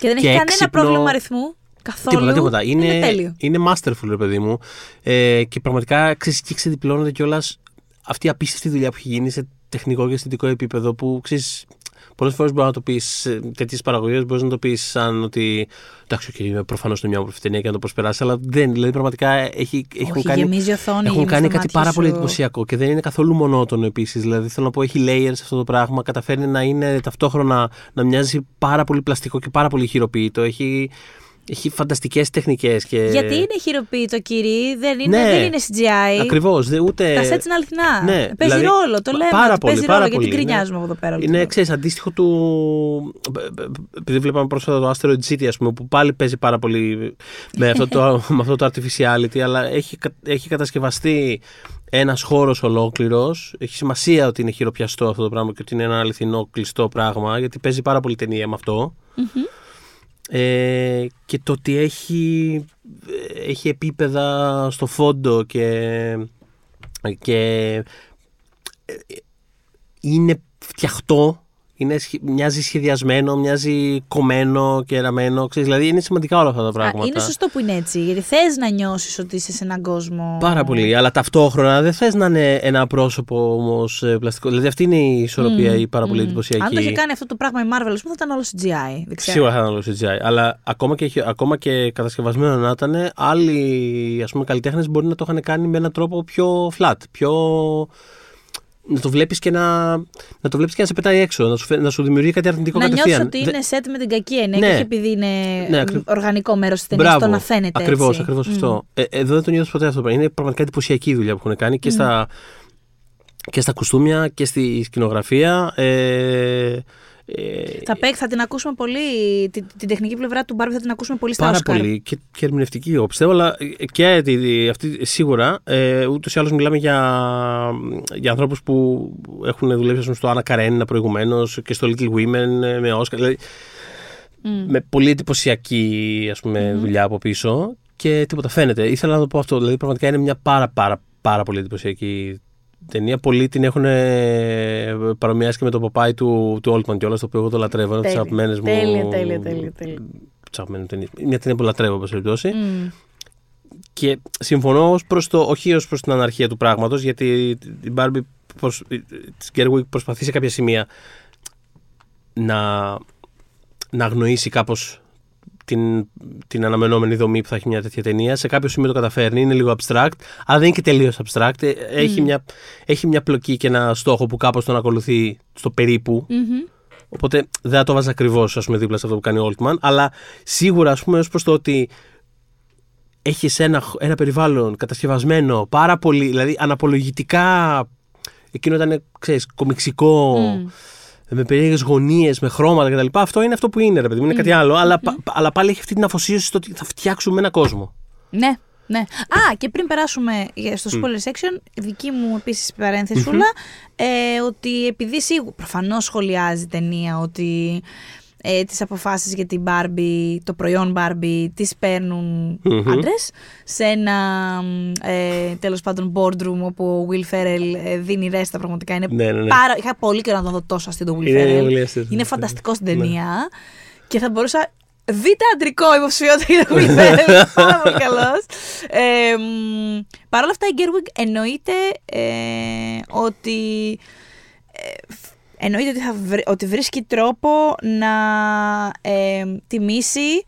S2: Και δεν
S3: και
S2: έχει κανένα
S3: έξυπνο.
S2: πρόβλημα αριθμού. Καθόλου.
S3: Τίποτα, τίποτα. Είναι,
S2: είναι τέλειο.
S3: είναι masterful, ρε παιδί μου. Ε, και πραγματικά ξέρεις, και ξεδιπλώνεται κιόλας αυτή η απίστευτη δουλειά που έχει γίνει σε τεχνικό και αισθητικό επίπεδο που ξέρεις, Πολλές φορές μπορεί να το πεις τέτοιες παραγωγές, μπορείς να το πεις σαν ότι. Εντάξει, okay, είναι προφανώς είναι μια όμορφη ταινία και να το προσπεράσει, αλλά δεν. Δηλαδή, πραγματικά έχει,
S2: Όχι,
S3: έχουν κάνει,
S2: γεμίζει η οθόνη,
S3: έχουν
S2: γεμίζει
S3: κάνει
S2: τα
S3: κάτι
S2: μάτια
S3: πάρα πολύ
S2: σου.
S3: εντυπωσιακό και δεν είναι καθόλου μονότονο επίσης. Δηλαδή, θέλω να πω, έχει layers αυτό το πράγμα. Καταφέρνει να είναι ταυτόχρονα να μοιάζει πάρα πολύ πλαστικό και πάρα πολύ χειροποίητο. Έχει, έχει φανταστικές τεχνικές. Και...
S2: Γιατί είναι χειροποίητο, κύριε, δεν είναι,
S3: Ναι.
S2: δεν είναι CGI.
S3: Ακριβώς. Ούτε...
S2: Τα sets είναι αληθινά.
S3: Ναι,
S2: παίζει
S3: δηλαδή,
S2: ρόλο, το
S3: πα-
S2: λέμε.
S3: πάρα
S2: ότι
S3: πολύ,
S2: παίζει
S3: πάρα
S2: ρόλο, γιατί
S3: πολύ,
S2: γκρινιάζουμε
S3: ναι.
S2: από εδώ πέρα. όλη τη
S3: Είναι,
S2: μέρα.
S3: ξέρεις, αντίστοιχο του. Επειδή βλέπαμε πρόσφατα το Asteroid City, ας πούμε, που πάλι παίζει πάρα πολύ με αυτό το, <laughs> με αυτό το artificiality, αλλά έχει, κα- έχει κατασκευαστεί ένας χώρος ολόκληρος. Έχει σημασία ότι είναι χειροπιαστό αυτό το πράγμα και ότι είναι ένα αληθινό κλειστό πράγμα, γιατί παίζει πάρα πολύ ταινία με αυτό. Ε, και το ότι έχει, έχει επίπεδα στο φόντο και, και ε, είναι φτιαχτό, είναι, σχε- μοιάζει σχεδιασμένο, μοιάζει κομμένο και ραμμένο. Ξέρεις, δηλαδή είναι σημαντικά όλα αυτά τα
S2: Α,
S3: πράγματα.
S2: είναι σωστό που είναι έτσι. Γιατί θες να νιώσεις ότι είσαι σε έναν κόσμο.
S3: Πάρα πολύ, αλλά ταυτόχρονα δεν θες να είναι ένα πρόσωπο όμως πλαστικό. Δηλαδή αυτή είναι η ισορροπία η πάρα πολύ
S2: Μμμ.
S3: εντυπωσιακή.
S2: Αν το είχε κάνει αυτό το πράγμα η Marvel, ας πούμε, θα ήταν όλο CGI. Δεν ξέρω.
S3: Σίγουρα θα ήταν όλο CGI. Αλλά ακόμα και, ακόμα και κατασκευασμένο να ήταν, άλλοι ας πούμε, καλλιτέχνες μπορεί να το είχαν κάνει με έναν τρόπο πιο flat. Πιο... Να το βλέπεις και να, να το βλέπεις και να σε πετάει έξω, να σου, φαι- να σου δημιουργεί κάτι αρνητικό
S2: Να νιώσει
S3: κατευθείαν.
S2: ότι
S3: Δε-
S2: είναι set με την κακή έννοια
S3: Ναι.
S2: και όχι επειδή είναι
S3: Ναι, ακριβ-
S2: οργανικό μέρος της ταινίας. Το να φαίνεται
S3: Ακριβώς,
S2: έτσι.
S3: ακριβώς
S2: Μμ.
S3: αυτό. Ε, εδώ δεν το νιώθω ποτέ αυτό το πράγμα. Είναι πραγματικά εντυπωσιακή η δουλειά που έχουν κάνει και, στα, και στα κουστούμια και στη σκηνογραφία. Ε, ε,
S2: Θα, παί- θα την ακούσουμε πολύ. Την, την τεχνική πλευρά του Barbie θα την ακούσουμε πολύ στα
S3: Πάρα
S2: Oscar.
S3: πολύ και, και ερμηνευτική, εγώ πιστεύω, αλλά και τη- τη- αυτή σίγουρα. Ε, Ούτως ή άλλως μιλάμε για, για ανθρώπους που έχουν δουλέψει ας πούμε, στο Anna Karenina προηγουμένως και στο Little Women ε, με Oscar. Δηλαδή,
S2: Μμ.
S3: με πολύ εντυπωσιακή ας πούμε, δουλειά από πίσω και τίποτα φαίνεται. Ήθελα να το πω αυτό. Δηλαδή, πραγματικά είναι μια πάρα, πάρα, πάρα πολύ εντυπωσιακή ταινία. Πολλοί την έχουν ε, παρομοιάσει και με το ποπάι του, του Oldman κιόλας, το οποίο εγώ το λατρεύω. Είναι από τις
S2: Τέλεια.
S3: αγαπημένες μου.
S2: Τέλεια, τέλεια, τέλεια, τέλεια.
S3: τις αγαπημένες μου ταινίες. Μια ταινία που λατρεύω, όπω περιπτώσει.
S2: Μμ.
S3: Και συμφωνώ ως προς το, όχι ως προς την αναρχία του πράγματος, γιατί η Barbie προσ, της Gerwig προσπαθεί σε κάποια σημεία να, να αγνοήσει κάπως την, την αναμενόμενη δομή που θα έχει μια τέτοια ταινία. Σε κάποιο σημείο το καταφέρνει, είναι λίγο abstract, αλλά δεν είναι και τελείως abstract. Ε, Έχει, μια, έχει μια πλοκή και ένα στόχο που κάπως τον ακολουθεί στο περίπου.
S2: Μμμ.
S3: Οπότε δεν θα το βάζα ακριβώς δίπλα σε αυτό που κάνει ο Altman. Αλλά σίγουρα ας πούμε ως προς το ότι έχεις ένα, ένα περιβάλλον κατασκευασμένο πάρα πολύ, δηλαδή αναπολογητικά. Εκείνο ήταν, ξέρεις, κομιξικό,
S2: Μμ.
S3: Με περίεργες γωνίες, με χρώματα κτλ. Αυτό είναι αυτό που είναι, ρε παιδί μου, είναι κάτι άλλο. Αλλά, πα- αλλά πάλι έχει αυτή την αφοσίωση στο ότι θα φτιάξουμε ένα κόσμο.
S2: Ναι, ναι. Α, και πριν περάσουμε στο spoiler section, δική μου επίσης παρένθεσούλα, ε, ότι επειδή σίγουρα προφανώς σχολιάζει η ταινία ότι ε, τις αποφάσεις για την Barbie, το προϊόν Barbie, τις παίρνουν
S3: Μμμ.
S2: άντρες σε ένα ε, τέλος πάντων boardroom όπου ο Will Ferrell ε, δίνει ρέστα πραγματικά. Είναι
S3: Ναι, ναι, ναι.
S2: Πάρα, είχα πολύ καιρό να τον δω τόσο αστείο τον Will
S3: Είναι
S2: Ferrell.
S3: πολύ αστείο,
S2: Είναι
S3: ναι.
S2: φανταστικός στην
S3: Ναι.
S2: ταινία και θα μπορούσα β' αντρικό υποψηφιότητα για τον Will <laughs> Ferrell. Πάρα πολύ καλός. Ε, μ, Παρ' όλα αυτά η Gerwig εννοείται ε, ότι ε, φ- εννοείται ότι, θα βρει- ότι βρίσκει τρόπο να ε, τιμήσει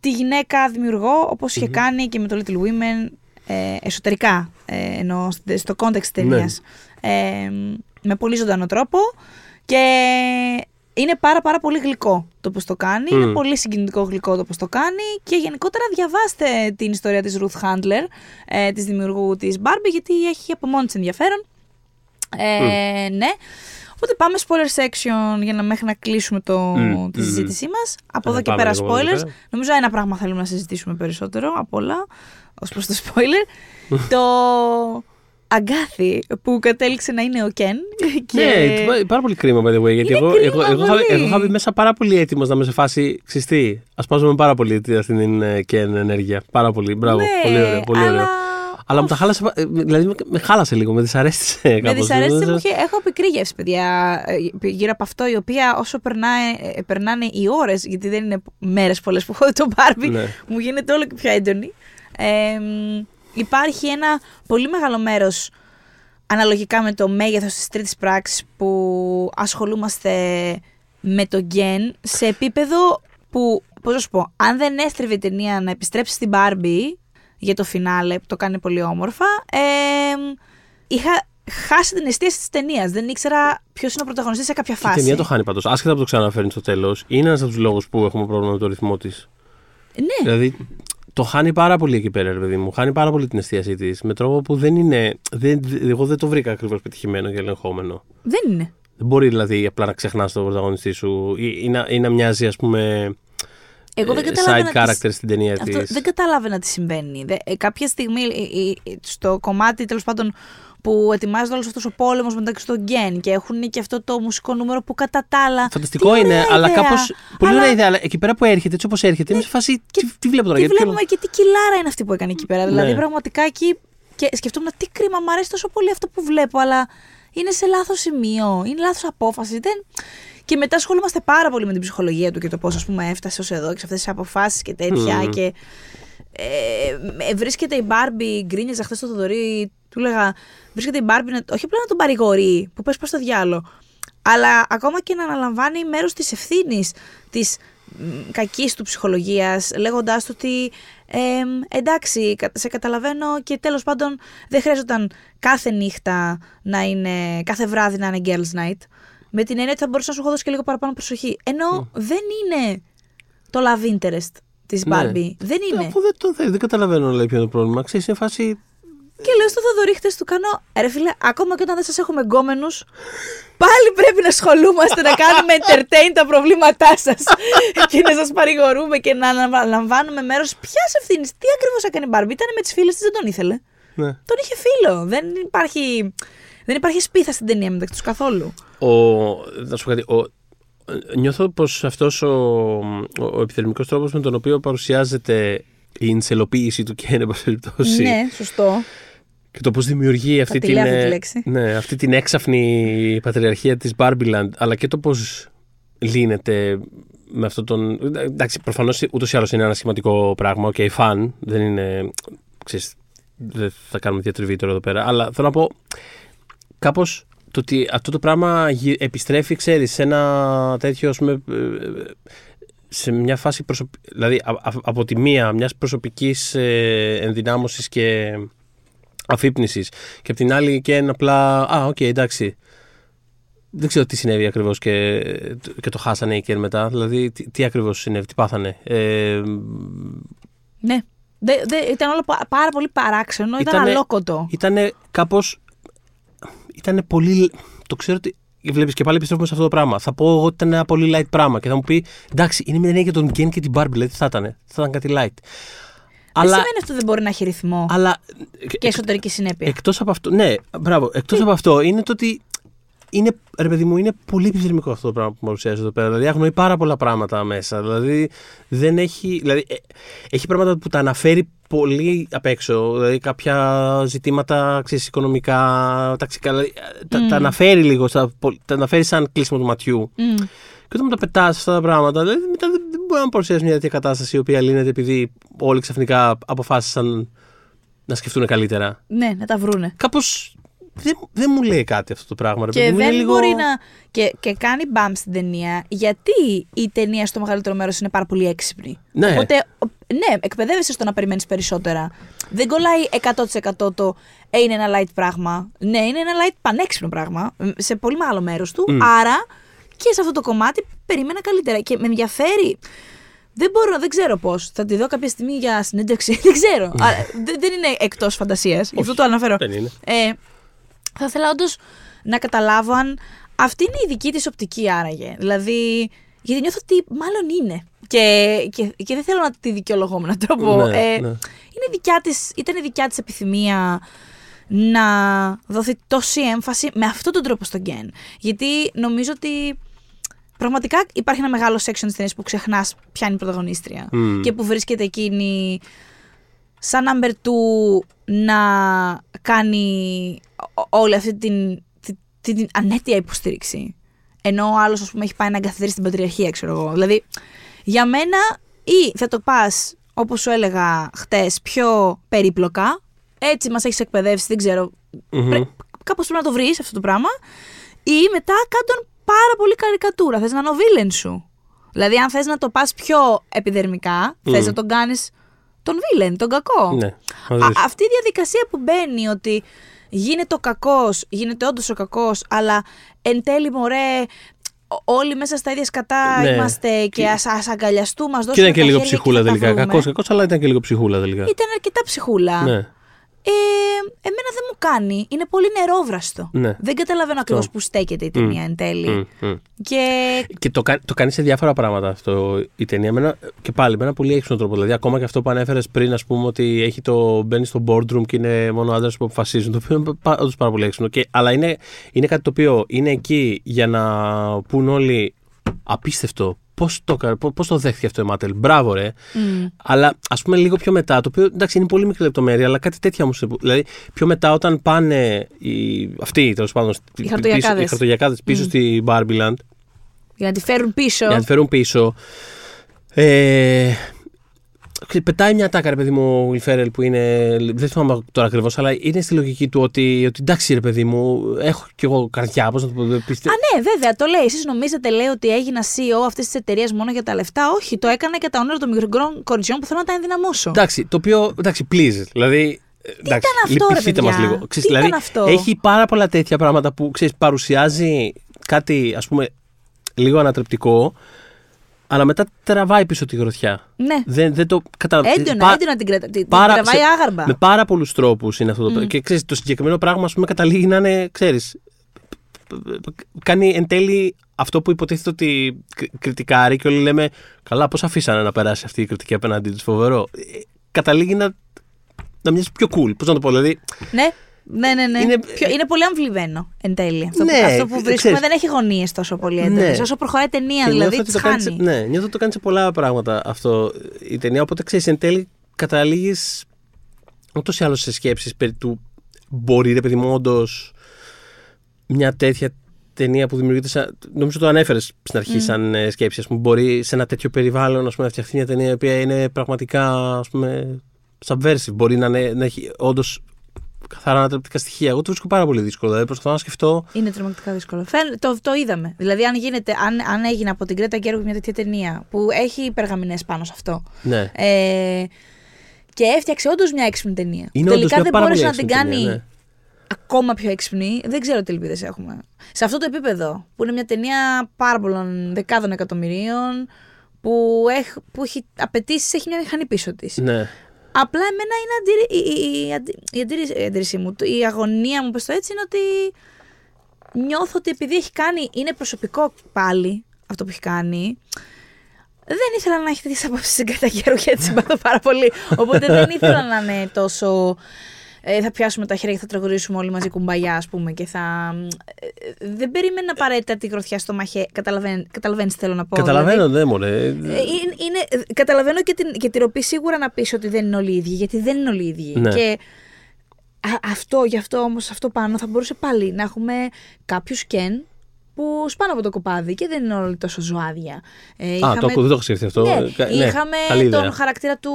S2: τη γυναίκα δημιουργό όπως είχε κάνει και με το Little Women ε, εσωτερικά ε, ενώ στο- στο context της ταινίας ε, με πολύ ζωντανό τρόπο και είναι πάρα πάρα πολύ γλυκό το πώς το κάνει, είναι
S3: Μμ.
S2: πολύ συγκινητικό γλυκό το πώς το κάνει και γενικότερα διαβάστε την ιστορία της Ruth Handler, ε, της δημιουργού της Barbie γιατί έχει από μόνη της ενδιαφέρον. Ε, Ναι. Οπότε πάμε spoiler section για να μέχρι να κλείσουμε το,
S3: Μμ,
S2: τη
S3: μμ.
S2: συζήτησή μας. Από
S3: Ε,
S2: εδώ και
S3: πάμε
S2: πέρα
S3: λίγο από εδώ
S2: spoilers.
S3: πέρα.
S2: Νομίζω ένα πράγμα θέλουμε να συζητήσουμε περισσότερο από όλα, ως προς το spoiler. το αγκάθι που κατέληξε να είναι ο Κεν. Και...
S3: Ναι, πάρα πολύ κρίμα, by the way. Γιατί
S2: Είναι
S3: εγώ,
S2: κρίμα
S3: εγώ, εγώ, είχα-
S2: πολύ.
S3: εγώ είχα μπει μέσα πάρα πολύ έτοιμος να είμαι σε φάση ξυστή. Ασπάζομαι πάρα πολύ αυτή την ε, και ενέργεια. Πάρα πολύ. Μπράβο.
S2: Ναι,
S3: πολύ ωραίο. Πολύ
S2: αλλά...
S3: ωραίο. Αλλά μου τα χάλασε. ε, Δηλαδή με- με χάλασε λίγο, με δυσαρέστησε
S2: Με
S3: κάπως.
S2: δυσαρέστησε
S3: Δεν-
S2: μου είχε, έχω πικρή γεύση, παιδιά, ε, γύρω από αυτό, η οποία όσο περνάει, ε, περνάνε οι ώρες, γιατί δεν είναι μέρες πολλές που έχω δει το Barbie,
S3: Ναι.
S2: μου γίνεται όλο και πιο έντονη. Ε, μ, υπάρχει ένα πολύ μεγάλο μέρος αναλογικά με το μέγεθος της τρίτης πράξης που ασχολούμαστε με το Gen σε επίπεδο που, πώς να σου πω, αν δεν έστρεβε η ταινία να επιστρέψει στην Barbie για το φινάλε που το κάνει πολύ όμορφα, ε, είχα χάσει την εστίαση της ταινίας. Δεν ήξερα ποιος είναι ο πρωταγωνιστής σε κάποια
S3: Η
S2: φάση.
S3: ταινία το χάνει πάντως. Άσχετα που το ξαναφέρνει στο τέλος, είναι ένας από τους λόγους που έχουμε πρόβλημα με το ρυθμό της.
S2: Ναι,
S3: Δηλαδή, το χάνει πάρα πολύ εκεί πέρα, ρε παιδί μου. Χάνει πάρα πολύ την εστίασή της. Με τρόπο που δεν είναι. Δεν, εγώ δεν το βρήκα ακριβώς πετυχημένο και ελεγχόμενο.
S2: δεν είναι.
S3: Δεν μπορεί δηλαδή απλά να ξεχνάς τον πρωταγωνιστή σου ή, ή να, ή να μοιάζει, ας πούμε.
S2: Εγώ δεν
S3: ε,
S2: καταλάβαινα
S3: side
S2: τι-
S3: character στην ταινία
S2: Αυτό
S3: της.
S2: δεν κατάλαβαινα τι συμβαίνει. Δε, ε, κάποια στιγμή ε, ε, ε, στο κομμάτι τέλος πάντων που ετοιμάζεται όλος αυτός ο πόλεμος μεταξύ των Γκέν και έχουν και αυτό το μουσικό νούμερο που κατά τα άλλα.
S3: Φανταστικό
S2: τι
S3: είναι,
S2: ωραία
S3: αλλά
S2: ιδέα.
S3: κάπω. Πολύ
S2: Αλλά
S3: ωραία ιδέα, αλλά εκεί πέρα που έρχεται, έτσι όπως έρχεται, είμαι σε φάση. Τι, τι βλέπω τώρα,
S2: Τι
S3: γιατί
S2: βλέπουμε και τι κιλάρα είναι αυτή που έκανε εκεί πέρα. Δηλαδή
S3: Ναι.
S2: πραγματικά εκεί. Και σκεφτόμουν τι κρίμα, μου αρέσει τόσο πολύ αυτό που βλέπω, αλλά είναι σε λάθος σημείο, είναι λάθος απόφαση. Δεν... Και μετά ασχολούμαστε πάρα πολύ με την ψυχολογία του και το πώς, ας πούμε, έφτασε ως εδώ και σε αυτές τις αποφάσεις και τέτοια.
S3: Μμμ.
S2: Και ε, ε, βρίσκεται η Μπάρμπι, γκρίνιαζα χθες στο Θοδωρή, του έλεγα, βρίσκεται η Μπάρμπι, να- όχι απλά να τον παρηγορεί, που πες προς το διάλο, αλλά ακόμα και να αναλαμβάνει μέρος της ευθύνης της μ, κακής του ψυχολογίας, λέγοντάς του ότι «Εμ, εντάξει, κα- σε καταλαβαίνω και τέλος πάντων δεν χρειάζονταν κάθε νύχτα να είναι, κάθε βράδυ να είναι girls night. Με την έννοια ότι θα μπορούσα να σου έχω δώσει και λίγο παραπάνω προσοχή. Ενώ δεν είναι το love interest της
S3: Ναι.
S2: Barbie. Δεν είναι.
S3: Αφού δεν το θέλει, δεν καταλαβαίνω λέει, ποιο είναι το πρόβλημα. Ξέρεις, είναι φάση.
S2: Και λέω στο Θοδωρή χτες του κάνω, ρε φίλε, ακόμα και όταν δεν σας έχουμε γκόμενους, πάλι πρέπει να ασχολούμαστε να κάνουμε entertain τα προβλήματά σας <laughs> και να σας παρηγορούμε και να αναλαμβάνουμε μέρος. Ποιας ευθύνης, τι ακριβώς έκανε η Μπάρμπι, ήταν με τις φίλες της, δεν τον ήθελε.
S3: Ναι.
S2: Τον είχε φίλο, δεν υπάρχει, δεν υπάρχει σπίθα στην ταινία μεταξύ τους καθόλου.
S3: Ο, να σου πω κάτι. Ο, νιώθω πως αυτός ο, ο, ο επιθερμικός τρόπος με τον οποίο παρουσιάζεται η ενσελοποίηση του και εν πάση περιπτώσει
S2: Ναι, σωστό.
S3: και το πώς δημιουργεί αυτή
S2: τη
S3: την,
S2: λέω αυτή τη
S3: ε,
S2: λέξη.
S3: ναι, αυτή την έξαφνη πατριαρχία της Barbieland αλλά και το πώς λύνεται με αυτόν τον... Εντάξει, προφανώς ούτως ή άλλως είναι ένα σχηματικό πράγμα, OK, fun, δεν είναι... Ξέρεις, δεν θα κάνουμε διατριβή τώρα εδώ πέρα, αλλά θέλω να πω κάπως το ότι αυτό το πράγμα γυ- επιστρέφει, ξέρεις, σε ένα τέτοιο, ας πούμε, ε, σε μια φάση προσωπ... δηλαδή α- α- από τη μία μιας προσωπικής ε, ενδυνάμωσης και αφύπνισης και από την άλλη και ένα απλά α, οκ, εντάξει δεν ξέρω τι συνέβη ακριβώς και, και το χάσανε εκεί μετά δηλαδή τι, τι ακριβώς συνέβη, τι πάθανε ε,
S2: Ναι. Δε, δε, ήταν όλο πα- πάρα πολύ παράξενο, ήταν
S3: Ήτανε-
S2: αλόκοτο.
S3: ήταν κάπως ήταν πολύ το ξέρω ότι Βλέπεις και πάλι επιστρέφουμε σε αυτό το πράγμα. Θα πω εγώ ότι ήταν ένα πολύ light πράγμα και θα μου πει εντάξει, είναι μια ταινία για τον Ken και την Barbie. Δηλαδή, τι θα ήταν, θα ήταν κάτι light.
S2: Δεν
S3: Αλλά,
S2: σημαίνει αυτό δεν μπορεί να έχει ρυθμό
S3: αλλά
S2: και εσωτερική συνέπεια.
S3: Εκτός από αυτό, ναι, μπράβο. Εκτός από αυτό είναι το ότι είναι, ρε παιδί μου, είναι πολύ επιδερμικό αυτό το πράγμα που παρουσιάζει εδώ πέρα. Δηλαδή, αγνοεί πάρα πολλά πράγματα μέσα. Δηλαδή, δεν έχει. Δηλαδή, ε, έχει πράγματα που τα αναφέρει πολύ απ' έξω. Δηλαδή, κάποια ζητήματα ξέρεις, οικονομικά, ταξικά. Δηλαδή, ε, τα, τα αναφέρει λίγο. Στα, τα αναφέρει σαν κλείσιμο του ματιού.
S2: Μμ.
S3: Και όταν μου τα πετάς αυτά τα πράγματα, δηλαδή, μετά δεν, δεν μπορεί να παρουσιάσει μια τέτοια κατάσταση η οποία λύνεται επειδή όλοι ξαφνικά αποφάσισαν να σκεφτούν καλύτερα.
S2: Ναι, να τα βρούνε.
S3: Κάπως. Δεν, δεν μου λέει κάτι αυτό το πράγμα. ρε
S2: Και
S3: παιδί μου.
S2: δεν
S3: είναι λίγο...
S2: μπορεί να. Και, και κάνει μπαμ στην ταινία, γιατί η ταινία στο μεγαλύτερο μέρος είναι πάρα πολύ έξυπνη.
S3: Ναι.
S2: Οπότε, ο- ναι, εκπαιδεύεσαι στο να περιμένεις περισσότερα. Δεν κολλάει 100% το ε, είναι ένα light πράγμα. Ναι, είναι ένα light πανέξυπνο πράγμα. μ, Σε πολύ μεγάλο μέρος του.
S3: Μμ.
S2: Άρα και σε αυτό το κομμάτι περίμενα καλύτερα. Και με ενδιαφέρει. Δεν μπορώ, δεν ξέρω πώς. Θα τη δω κάποια στιγμή για συνέντευξη. <laughs> δεν ξέρω. Άρα, δεν, δεν είναι εκτός φαντασίας. Γι' αυτό το αναφέρω.
S3: Δεν είναι.
S2: Ε, θα ήθελα όντως να καταλάβω αν αυτή είναι η δική της οπτική άραγε. Δηλαδή, γιατί νιώθω ότι μάλλον είναι. Και, και, και δεν θέλω να τη δικαιολογώ με έναν τρόπο.
S3: Ναι,
S2: ε,
S3: ναι.
S2: είναι δικιά της, ήταν η δικιά της επιθυμία να δοθεί τόση έμφαση με αυτόν τον τρόπο στον Γκέν. Γιατί νομίζω ότι πραγματικά υπάρχει ένα μεγάλο section της ταινίας που ξεχνάς ποια είναι η πρωταγωνίστρια.
S3: Μμ.
S2: Και που βρίσκεται εκείνη σαν number two να κάνει ό- όλη αυτή την, την, την, την ανέτεια υποστήριξη. Ενώ ο άλλος, ας πούμε, έχει πάει να εγκαθιδρύσει την πατριαρχία, ξέρω εγώ. Δηλαδή, για μένα, ή θα το πας, όπως σου έλεγα χτες, πιο περίπλοκα. Έτσι μας έχεις εκπαιδεύσει, δεν ξέρω.
S3: Μμμ.
S2: Πρέ- Κάπως πρέπει να το βρεις αυτό το πράγμα. Ή μετά κάνε τον πάρα πολύ καρικατούρα. Θες να είναι ο βίλεν σου. Δηλαδή, αν θες να το πας πιο επιδερμικά, θες
S3: Μμ.
S2: να τον κάνεις τον βίλεν, τον κακό.
S3: Ναι.
S2: Α, αυτή η διαδικασία που μπαίνει ότι γίνεται ο κακός, γίνεται όντως ο κακός, αλλά εν τέλει μωρέ. ο- Όλοι μέσα στα ίδια σκατά
S3: Ναι.
S2: είμαστε και ας, ας αγκαλιαστούμε, ας
S3: Και
S2: δώσουμε
S3: ήταν και
S2: τα
S3: λίγο
S2: χέρια
S3: ψυχούλα
S2: θα τα
S3: τελικά.
S2: βρούμε.
S3: Κακός, κακός, αλλά ήταν και λίγο ψυχούλα τελικά.
S2: Ήταν αρκετά ψυχούλα.
S3: Ναι.
S2: Ε, εμένα δεν μου κάνει. Είναι πολύ νερόβραστο.
S3: Ναι.
S2: Δεν καταλαβαίνω ακριβώς που στέκεται η ταινία εν τέλει.
S3: Μμ, μμ.
S2: Και
S3: Και το, κα- το κάνει σε διάφορα πράγματα αυτό η ταινία. Με ένα, και πάλι με ένα πολύ έξυπνο τρόπο. Δηλαδή, ακόμα και αυτό που ανέφερες πριν, ας πούμε, ότι έχει το, μπαίνει στο boardroom και είναι μόνο άντρες που αποφασίζουν. Το οποίο είναι πα- όντως πάρα πολύ έξυπνο. Και, αλλά είναι, είναι κάτι το οποίο είναι εκεί για να πούν όλοι απίστευτο. Πώς το, κα- πώς- πώς το δέχτηκε αυτό η Μάτελ. Μπράβο, ρε.
S2: μ,
S3: Αλλά ας πούμε λίγο πιο μετά, το οποίο εντάξει είναι πολύ μικρή λεπτομέρεια, αλλά κάτι τέτοια όμως. Δηλαδή πιο μετά όταν πάνε οι, αυτοί τέλος πάντων.
S2: Οι χαρτογιακάδες.
S3: πίσω- Οι χαρτογιακάδες πίσω στη Barbieland
S2: για να τη φέρουν πίσω.
S3: για να τη φέρουν πίσω. Ε, ξέρεις, πετάει μια τάκα, ρε παιδί μου, ο Will Ferrell που είναι. Δεν θυμάμαι τώρα ακριβώς, αλλά είναι στη λογική του ότι, ότι εντάξει, ρε παιδί μου, έχω κι εγώ καρδιά. Πώς να το πω. πιστε-
S2: Α, ναι, βέβαια, το λέει. Εσείς νομίζετε, λέει, ότι έγινα CEO αυτής της εταιρείας μόνο για τα λεφτά; Όχι, το έκανα για τα όνειρα των μικρών κοριτσιών που θέλω να τα ενδυναμώσω.
S3: Εντάξει, το οποίο. Εντάξει, please. Δηλαδή. Τι
S2: ήταν αυτό, ρε
S3: λυπηθείτε
S2: παιδιά;
S3: μας λίγο.
S2: Τι
S3: Ξέρεις,
S2: ήταν
S3: δηλαδή,
S2: αυτό;
S3: Έχει πάρα πολλά τέτοια πράγματα που ξέρεις, παρουσιάζει κάτι, ας πούμε, λίγο ανατρεπτικό, αλλά μετά τραβάει πίσω τη γροθιά.
S2: Ναι.
S3: Δεν, δεν το καταλαβαίνω.
S2: Έντονα, έντονα την, κρατα... την, την τραβάει
S3: σε-
S2: άγαρμα.
S3: Με πάρα πολλούς τρόπους είναι αυτό το πράγμα. Και ξέρεις, το συγκεκριμένο πράγμα, ας πούμε, καταλήγει να είναι, ξέρεις. Κάνει εν τέλει αυτό που υποτίθεται ότι κρι- κριτικάρει και όλοι λέμε Καλά, πώς αφήσανε να περάσει αυτή η κριτική απέναντί της, φοβερό. Ε, Καταλήγει να, να μοιάζει πιο cool. Πώς να το πω, δηλαδή.
S2: Ναι, ναι, ναι. ναι.
S3: Είναι-
S2: Πιο- είναι πολύ αμβλημένο εν τέλει. Αυτό,
S3: Ναι,
S2: που, αυτό που βρίσκουμε
S3: ξέρεις.
S2: δεν έχει γωνίες τόσο πολύ έντονε.
S3: Ναι.
S2: Όσο προχωράει η ταινία,
S3: Και
S2: δηλαδή,
S3: νιώθω
S2: τι
S3: ότι το κάνει σε-
S2: χάνει.
S3: Ναι, νιώθω ότι το κάνει σε πολλά πράγματα αυτό η ταινία. Οπότε ξέρεις, εν τέλει καταλήγεις ούτως ή άλλως σε σκέψεις περί του μπορεί, ρε παιδί μου, όντως μια τέτοια ταινία που δημιουργείται. Σαν, νομίζω το ανέφερες στην αρχή σαν ε, σκέψη. Ας πούμε, μπορεί σε ένα τέτοιο περιβάλλον ας πούμε, να φτιαχτεί μια ταινία η οποία είναι πραγματικά ας πούμε, subversive. Μπορεί να, είναι, να έχει όντως καθαρά ανατρεπτικά στοιχεία. Εγώ το βρίσκω πάρα πολύ δύσκολο. Δηλαδή, προσπαθώ να σκεφτώ.
S2: Είναι τρομακτικά δύσκολο. Φαίν- το, το είδαμε. Δηλαδή, αν, γίνεται, αν, αν έγινε από την Κρέτα Γκέργου μια τέτοια ταινία που έχει περγαμηνέ πάνω σε αυτό.
S3: Ναι.
S2: Ε, και έφτιαξε όντως μια έξυπνη ταινία.
S3: Είναι
S2: Τελικά
S3: όντως μια
S2: δεν
S3: πάρα
S2: μπόρεσε
S3: πολύ
S2: να την
S3: έξυπνη
S2: κάνει
S3: ταινία, ναι.
S2: ακόμα πιο έξυπνη. Δεν ξέρω τι ελπίδες έχουμε. Σε αυτό το επίπεδο, που είναι μια ταινία πάρα πολλών δεκάδων εκατομμυρίων, που, έχ, που έχει απαιτήσεις, έχει μια μηχανή πίσω της.
S3: ναι.
S2: Απλά εμένα είναι αντίρρη, η, η, η, αντι- η αντίρρηση, η αντίρρησή μου, το- η αγωνία μου, πες το έτσι, είναι ότι νιώθω ότι επειδή έχει κάνει, είναι προσωπικό πάλι αυτό που έχει κάνει, δεν ήθελα να έχει τέτοιες απόψεις στην Καταγέρου γιατί συμπαθώ πάρα πολύ. Οπότε δεν ήθελα να είναι τόσο. Ε, θα πιάσουμε τα χέρια και θα τραγουδήσουμε όλοι μαζί κουμπαγιά, ας πούμε. Και θα. ε, δεν περίμενα απαραίτητα τη γροθιά στο μαχαίρι. Καταλαβαίνεις τι θέλω να πω.
S3: Καταλαβαίνω,
S2: δηλαδή.
S3: ναι, μωρέ.
S2: Ε, είναι, είναι- ε, καταλαβαίνω και την, και τη ροπή σίγουρα να πεις ότι δεν είναι όλοι οι ίδιοι, γιατί δεν είναι όλοι οι ίδιοι.
S3: Ναι.
S2: Και α- αυτό, γι' αυτό όμως, αυτό πάνω θα μπορούσε πάλι να έχουμε κάποιους Κεν που σπάνε από το κοπάδι και δεν είναι όλοι τόσο ζωάδια. Ε,
S3: Α, το, ακούω, δεν το έχω σκεφτεί αυτό.
S2: ναι,
S3: Ε, κα- ναι,
S2: είχαμε
S3: καλή ιδέα.
S2: τον χαρακτήρα του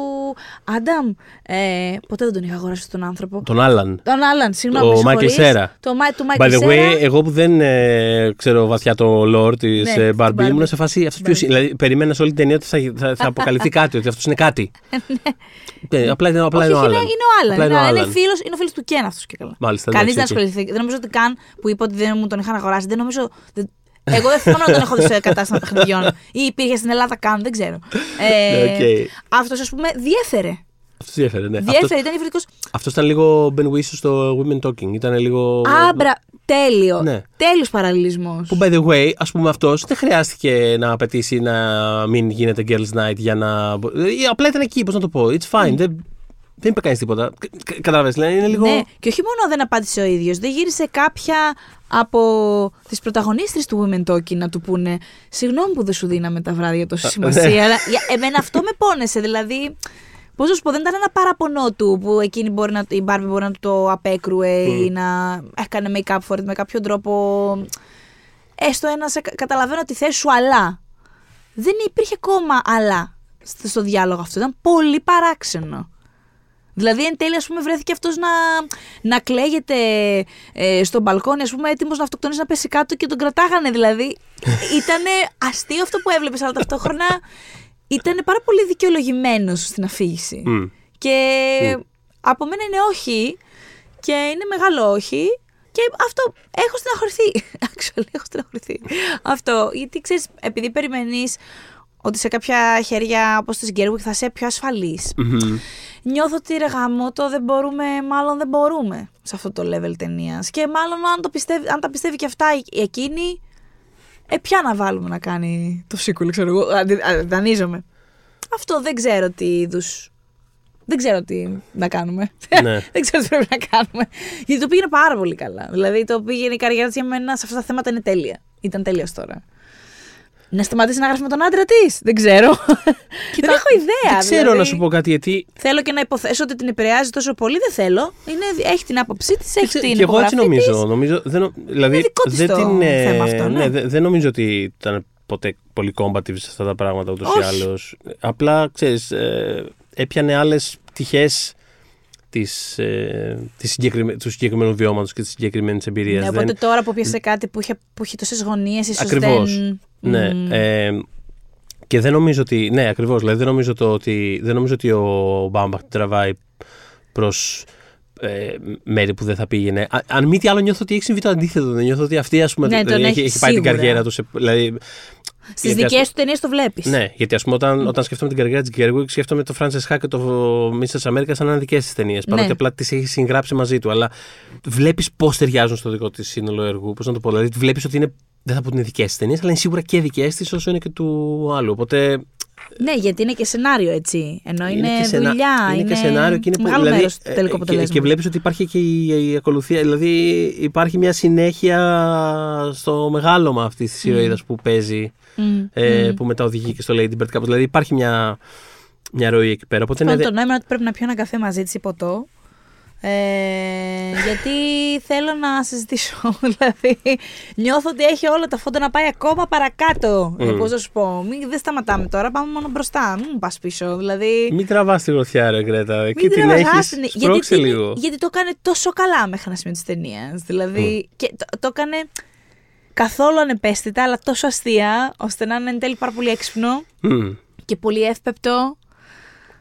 S2: Άνταμ. Ε, ποτέ δεν τον είχα αγοράσει τον άνθρωπο.
S3: Τον Άλαν.
S2: Τον Άλαν, συγγνώμη.
S3: Ο
S2: με
S3: Μάικλ
S2: συγχωρείς.
S3: Σέρα.
S2: Το, Μάι- του
S3: By
S2: Μάικλ
S3: the
S2: Σέρα.
S3: way, εγώ που δεν ε, ξέρω βαθιά το lore της
S2: Ναι,
S3: ε,
S2: την
S3: Barbie,
S2: Barbie.
S3: ήμουν σε φάση αυτός ποιος
S2: Barbie.
S3: είναι. Δηλαδή, περίμενα σε όλη την ταινία ότι θα, θα, θα αποκαλυφθεί <laughs> κάτι, ότι αυτός είναι κάτι. Ε, απλά είναι, απλά
S2: Όχι,
S3: είναι ο
S2: όχι, είναι,
S3: Άλαν.
S2: είναι ο Άλαν.
S3: Απλά
S2: Είναι,
S3: ο
S2: είναι,
S3: Άλαν.
S2: φίλος, είναι ο φίλος του Κεν αυτός και καλά.
S3: Μάλιστα,
S2: Κανείς
S3: εντάξει,
S2: δεν
S3: οκ.
S2: ασχοληθεί. Δεν νομίζω ότι καν που είπε ότι δεν μου τον είχαν αγοράσει. Δεν νομίζω. Δεν- Εγώ δεν θυμάμαι να τον έχω δει σε κατάσταση παιχνιδιών. ή υπήρχε στην Ελλάδα καν, δεν ξέρω. Ε,
S3: Ναι, οκ.
S2: Αυτός, ας πούμε, διέφερε.
S3: Αυτός διέφερε, ναι.
S2: Διέφερε,
S3: Αυτός,
S2: ήταν διαφορετικό.
S3: αυτός ήταν λίγο Ben Whishaw στο Women Talking. Ήταν λίγο.
S2: Α, μπράβο, τέλειο.
S3: Ναι.
S2: Τέλειος παραλληλισμός.
S3: Που by the way, ας πούμε αυτός δεν χρειάστηκε να απαιτήσει να μην γίνεται Girls Night για να. μπο- Ε, Απλά ήταν εκεί, πώς να το πω. It's fine. Δεν, δεν είπε κανείς τίποτα. Κατάλαβες, δηλαδή είναι λίγο.
S2: Ναι, και όχι μόνο δεν απάντησε ο ίδιος, δεν γύρισε κάποια από τις πρωταγωνίστρες του Women Talking να του πούνε Συγγνώμη που δεν σου δίναμε τα βράδια τόση σημασία.
S3: ναι.
S2: αλλά για, εμένα αυτό με πόνεσε. Δηλαδή, πώς να σου πω, δεν ήταν ένα παραπονό του που εκείνη μπορεί να, η Barbie μπορεί να του το απέκρουε ή να έκανε make-up for it με κάποιο τρόπο. Έστω ένα, σε- καταλαβαίνω τη θέση σου, αλλά. Δεν υπήρχε ακόμα αλλά στο, στο διάλογο αυτό. Ήταν πολύ παράξενο. Δηλαδή, εν τέλει, ας πούμε, βρέθηκε αυτός να, να κλαίγεται ε, στο μπαλκόνι, ας πούμε, έτοιμος να αυτοκτονήσει να πέσει κάτω και τον κρατάγανε. Δηλαδή, <laughs> ήταν αστείο αυτό που έβλεπες, αλλά ταυτόχρονα ήταν πάρα πολύ δικαιολογημένος στην αφήγηση.
S3: Μμ.
S2: Και από μένα είναι όχι. Και είναι μεγάλο όχι. Και αυτό έχω στεναχωρηθεί. <laughs> Actually, έχω στεναχωρηθεί. αυτό. Γιατί ξέρεις, επειδή περιμένεις ότι σε κάποια χέρια όπως της Γκέρουικ θα είσαι πιο ασφαλής.
S3: Μμμ.
S2: Νιώθω ότι ρε γαμώτο δεν μπορούμε, μάλλον δεν μπορούμε σε αυτό το level ταινίας. Και μάλλον αν, το πιστεύει, αν τα πιστεύει και αυτά η- εκείνη, ε, ποια να βάλουμε να κάνει το sequel, ξέρω εγώ. αντι- α, Δανείζομαι. Αυτό δεν ξέρω τι είδους. Δεν ξέρω τι να κάνουμε.
S3: Ναι. <laughs>
S2: δεν ξέρω τι πρέπει να κάνουμε. Γιατί το πήγαινε πάρα πολύ καλά. Δηλαδή το πήγαινε η καριέρα της για μένα σε αυτά τα θέματα είναι τέλεια. Ήταν τέλεια ως τώρα. Να σταματήσει να γράφει με τον άντρα της. Δεν ξέρω. δεν έχω ιδέα.
S3: Δεν ξέρω
S2: δηλαδή.
S3: να σου πω κάτι, γιατί
S2: Θέλω και να υποθέσω ότι την επηρεάζει τόσο πολύ. Δεν θέλω. Είναι, έχει την άποψή της, έχει
S3: Ξέρω,
S2: την
S3: και εγώ έτσι
S2: υπογραφή
S3: νομίζω.
S2: της.
S3: νομίζω δεν, νο- δηλαδή,
S2: δικό της
S3: δεν
S2: το
S3: την, ε,
S2: θέμα αυτό, ναι.
S3: δεν, δεν νομίζω ότι ήταν ποτέ πολύ combative σε αυτά τα πράγματα ούτως ή
S2: Όχι.
S3: άλλως. Απλά, ξέρεις, ε, έπιανε άλλες πτυχές της, ε, της συγκεκριμέ- του συγκεκριμένου βιώματος και της συγκεκριμένης εμπειρίας.
S2: Ναι,
S3: Δεν-
S2: οπότε τώρα που πιάσε κάτι που, είχε, που έχει τόσες γωνίες, ίσως
S3: Ακριβώς.
S2: δεν.
S3: Ναι.
S2: Μμμ.
S3: Ε, και δεν νομίζω ότι. Ναι, ακριβώς. Δηλαδή δεν νομίζω, το ότι, δεν νομίζω ότι ο Μπάμπαχ την τραβάει προς ε, μέρη που δεν θα πήγαινε. Α, αν μη τι άλλο, νιώθω ότι έχει συμβεί το αντίθετο. Δεν νιώθω ότι αυτή ας πούμε,
S2: Ναι, τον
S3: δηλαδή, έχει,
S2: έχει
S3: έχει πάει την
S2: σίγουρα.
S3: καριέρα του. Σε, δηλαδή,
S2: Στις
S3: γιατί ας
S2: δικέ του ταινίες το βλέπεις.
S3: ναι, γιατί ας πούμε όταν, όταν σκέφτομαι την καριέρα της Γκέργουικ, σκέφτομαι το Frances Ha και το Mrs. America σαν να είναι δικές της ταινίες. Παρότι
S2: Ναι.
S3: απλά τις έχει συγγράψει μαζί του. Αλλά βλέπεις πώς ταιριάζουν στο δικό της σύνολο έργου. Πώς να το πω. Δηλαδή βλέπεις ότι είναι. Δεν θα πω ότι είναι δικές της ταινίες, αλλά είναι σίγουρα και δικές της όσο είναι και του άλλου. Οπότε
S2: Ναι, γιατί είναι και σενάριο έτσι. Ενώ είναι,
S3: και σενα-
S2: δουλειά.
S3: είναι και σενάριο και είναι
S2: μεγάλο
S3: δηλαδή,
S2: μέρος του
S3: ε,
S2: τελικού
S3: και-
S2: αποτελέσματος.
S3: Και, βλέπεις ότι υπάρχει και η, η ακολουθία. Δηλαδή υπάρχει μια συνέχεια στο μεγάλωμα αυτής της ηρωίδας που παίζει.
S2: Μμ,
S3: ε,
S2: μμ.
S3: που μετά οδηγεί και στο Lady Bird κάπως. Δηλαδή υπάρχει μια, μια ροή εκεί πέρα. Οπότε
S2: Πάνω
S3: ναι,
S2: το νόημα είναι ότι πρέπει να πιω ένα καφέ μαζί της ή ποτό. Ε, γιατί θέλω να συζητήσω. <laughs> δηλαδή, νιώθω ότι έχει όλα τα φόντα να πάει ακόμα παρακάτω.
S3: Μμ.
S2: Πώς να σου πω. Μην, δεν σταματάμε τώρα, πάμε μόνο μπροστά. Μην πας πίσω. Δηλαδή.
S3: Μην τραβάς τη γροθιά, ρε Γκρέτα. Εκεί
S2: Μην
S3: την
S2: τραβάς,
S3: έχεις.
S2: άστην, γιατί,
S3: Σπρώξε
S2: την-
S3: λίγο.
S2: γιατί το έκανε τόσο καλά μέχρι ένα σημείο τη ταινία. Δηλαδή. Και το, το έκανε καθόλου ανεπαίσθητα, αλλά τόσο αστεία, ώστε να είναι εν τέλει πάρα πολύ έξυπνο
S3: Μμ.
S2: και πολύ εύπεπτο.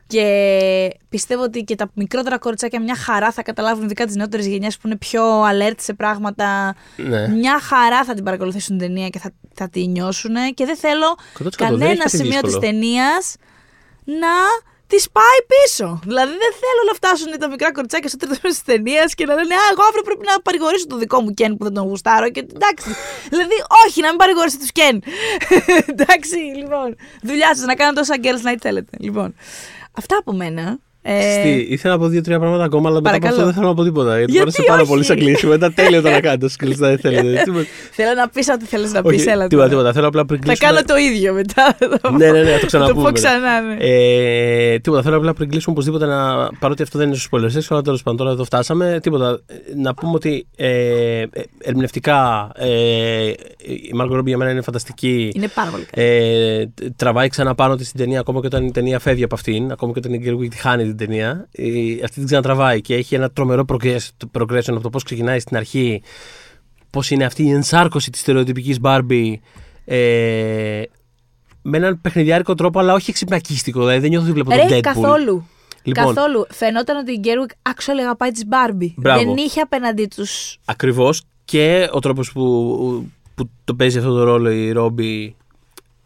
S2: Και πιστεύω ότι και τα μικρότερα κοριτσάκια μια χαρά θα καταλάβουν, ειδικά της νεότερης γενιάς που είναι πιο alert σε πράγματα.
S3: Ναι.
S2: Μια χαρά θα την παρακολουθήσουν την ταινία και θα, θα τη νιώσουν. Και δεν θέλω
S3: 100% δεν έχεις
S2: κανένα
S3: κάτι
S2: σημείο της
S3: δύσκολο.
S2: ταινίας να της πάει πίσω. Δηλαδή δεν θέλω να φτάσουν τα μικρά κοριτσάκια στο τρίτο μέρος της ταινίας και να λένε Α, εγώ αύριο πρέπει να παρηγορήσω το δικό μου Κεν που δεν τον γουστάρω. Και εντάξει. δηλαδή, όχι, να μην παρηγορήσετε τους Κεν. <laughs> εντάξει, λοιπόν. Δουλειά σας να κάνετε όσα girls night θέλετε. Λοιπόν. Αυτά από μένα. Ε,
S3: Τι, ήθελα να πω δύο-τρία πράγματα ακόμα, αλλά μετά από
S2: παρακαλώ.
S3: αυτό δεν θέλω να πω τίποτα. Γιατί,
S2: Γιατί
S3: μου άρεσε πάρα
S2: όχι;
S3: πολύ σαν κλείσιμο. Ήταν τέλειο το να κάνετε όσο κλειστά δεν θέλετε. Τίποτα.
S2: θέλω να πεις ό,τι θέλεις να πεις.
S3: Όχι,
S2: Έλα.
S3: τίποτα,
S2: τώρα.
S3: τίποτα. Θέλω απλά πριν
S2: Θα
S3: κλείσουμε.
S2: κάνω το ίδιο μετά. <laughs>
S3: Ναι, ναι, ναι, θα το
S2: Θα
S3: ξαναπούμε.
S2: το πω
S3: μετά.
S2: ξανά. ναι.
S3: Ε, τίποτα, θέλω απλά πριν κλείσουμε οπωσδήποτε να. Παρότι αυτό δεν είναι στους spoilers, αλλά τέλος πάντων τώρα εδώ φτάσαμε. Τίποτα. ε, Να πούμε ότι ε, ε, ερμηνευτικά ε, η Μάργκο Ρόμπι για μένα είναι φανταστική.
S2: Είναι πάρα πολύ καλό.
S3: Ε, τραβάει ξανά πάνω της στην ταινία, ακόμα και όταν η ταινία φεύγει από αυτήν, ακόμα και όταν η Γκέργουικ τη χάνει την ταινία. Ε, αυτή την ξανατραβάει και έχει ένα τρομερό progress- progression από το πώς ξεκινάει στην αρχή, πώς είναι αυτή η ενσάρκωση της στερεοτυπικής Barbie. Ε, με έναν παιχνιδιάρικο τρόπο, αλλά όχι εξυπνακίστικο. Δηλαδή δεν νιώθω ότι βλέπω τον
S2: Ρε,
S3: Deadpool.
S2: καθόλου.
S3: Λοιπόν,
S2: Καθόλου. Φαινόταν ότι η Γκέρουικ actually αγαπάει τις Μπάρμπι.
S3: Μπράβο.
S2: Δεν είχε απέναντί τους.
S3: Ακριβώς και ο τρόπος που, που το παίζει αυτό το ρόλο η Ρόμπι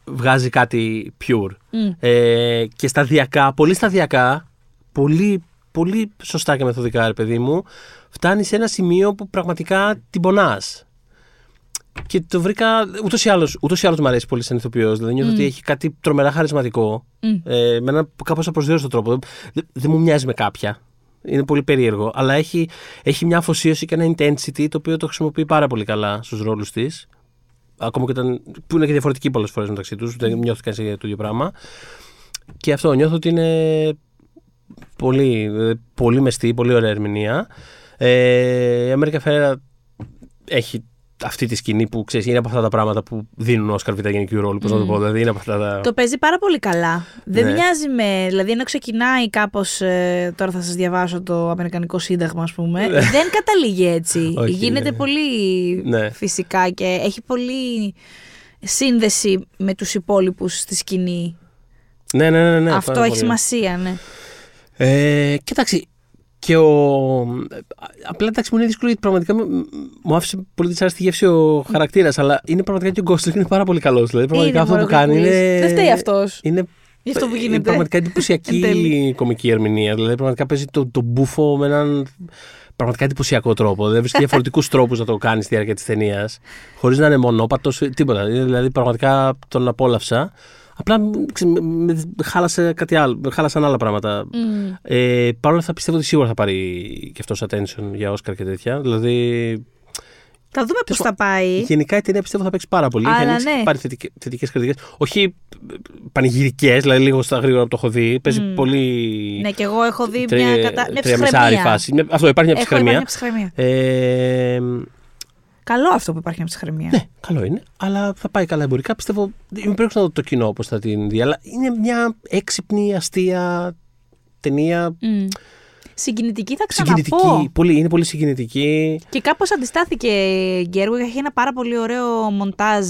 S3: βγάζει κάτι pure. Ε, και σταδιακά, πολύ σταδιακά, πολύ, πολύ σωστά και μεθοδικά, ρε παιδί μου, φτάνει σε ένα σημείο που πραγματικά την πονάς. Και το βρήκα. Ούτως ή άλλως ούτως ή άλλως μου αρέσει πολύ σαν ηθοποιός. Δηλαδή νιώθω ότι έχει κάτι τρομερά χαρισματικό. Ε, με έναν κάπως απροσδιόριστο τρόπο. Δεν, δεν μου μοιάζει με κάποια. Είναι πολύ περίεργο. Αλλά έχει, έχει μια αφοσίωση και ένα intensity το οποίο το χρησιμοποιεί πάρα πολύ καλά στους ρόλους της. Ακόμα και όταν. που είναι και διαφορετικοί πολλές φορές μεταξύ τους. Δεν νιώθει κανείς για το ίδιο πράγμα. Και αυτό νιώθω ότι είναι πολύ, ε, πολύ μεστή, πολύ ωραία ερμηνεία. Ε, η Αμέρικα Φέρα έχει αυτή τη σκηνή που ξέρεις, είναι από αυτά τα πράγματα που δίνουν Όσκαρ β' γενικού ρόλου. Πώς να το πω, δηλαδή είναι από αυτά τα.
S2: Το παίζει πάρα πολύ καλά. Δεν
S3: Ναι.
S2: μοιάζει με. Δηλαδή, ενώ ξεκινάει κάπως. τώρα θα σας διαβάσω το Αμερικανικό Σύνταγμα, ας πούμε. δεν καταλήγει έτσι. <laughs>
S3: Ναι. Όχι,
S2: Γίνεται
S3: ναι.
S2: πολύ
S3: Ναι.
S2: φυσικά και έχει πολύ σύνδεση με τους υπόλοιπους στη σκηνή.
S3: Ναι, ναι, ναι. ναι
S2: Αυτό
S3: πάρα
S2: έχει
S3: πολύ.
S2: σημασία, ναι.
S3: Ε, κοίταξε. Και ο. Απλά εντάξει, μου είναι δύσκολο γιατί πραγματικά μου, μου άφησε πολύ δυσάρεστη γεύση ο χαρακτήρας. Αλλά είναι πραγματικά και ο Γκόσλινγκ είναι πάρα πολύ καλός. Δηλαδή, πραγματικά
S2: Είναι
S3: αυτό που κάνει
S2: μωρό
S3: είναι.
S2: Δεν φταίει αυτός.
S3: Είναι,
S2: Γι' αυτό που
S3: είναι
S2: γίνεται.
S3: πραγματικά <laughs>
S2: Εν
S3: εντυπωσιακή
S2: τέλει.
S3: κομική ερμηνεία. Δηλαδή, πραγματικά παίζει τον το μπούφο με έναν πραγματικά εντυπωσιακό τρόπο. Δηλαδή, βρίσκει <laughs> διαφορετικούς τρόπους να το κάνεις στη διάρκεια της ταινίας. Χωρίς να είναι μονόπατος, τίποτα. Δηλαδή, πραγματικά τον απόλαυσα. Απλά ξέρεις, με- με- χάλασε κάτι άλλο. Χάλασαν άλλα πράγματα.
S2: Μμ.
S3: Ε, Παρ' όλα αυτά πιστεύω ότι σίγουρα θα πάρει και αυτός attention για Όσκαρ και τέτοια. Δηλαδή,
S2: Θα δούμε πώς
S3: Τέλος
S2: θα πάει.
S3: γενικά η ταινία πιστεύω θα παίξει πάρα πολύ.
S2: Αλλά
S3: Έχει ανοίξει
S2: ναι.
S3: και πάρει θετικές κριτικές. Όχι πανηγυρικές, δηλαδή λίγο στα γρήγορα που το έχω δει. Παίζει
S2: Μμ.
S3: πολύ.
S2: Ναι, και εγώ έχω δει
S3: τρε-
S2: μια, κατα... μια
S3: τρία μεσάρι
S2: ψυχραιμία.
S3: φάση. Μια- Αυτό υπάρχει μια
S2: Έχω υπάρχει
S3: ψυχραιμία.
S2: μια ψυχραιμία.
S3: Ε,
S2: Καλό αυτό που υπάρχει μια ψυχραιμία.
S3: ναι, καλό είναι, αλλά θα πάει καλά εμπορικά. Πιστεύω. Είμαι περίεργο να δω το κοινό πώ θα την δει. Αλλά είναι μια έξυπνη, αστεία ταινία.
S2: Μμ. Συγκινητική θα ξαναπώ.
S3: Συγκινητική. Πολύ, είναι πολύ συγκινητική.
S2: Και κάπως αντιστάθηκε η Γκέρουιγ. Έχει ένα πάρα πολύ ωραίο μοντάζ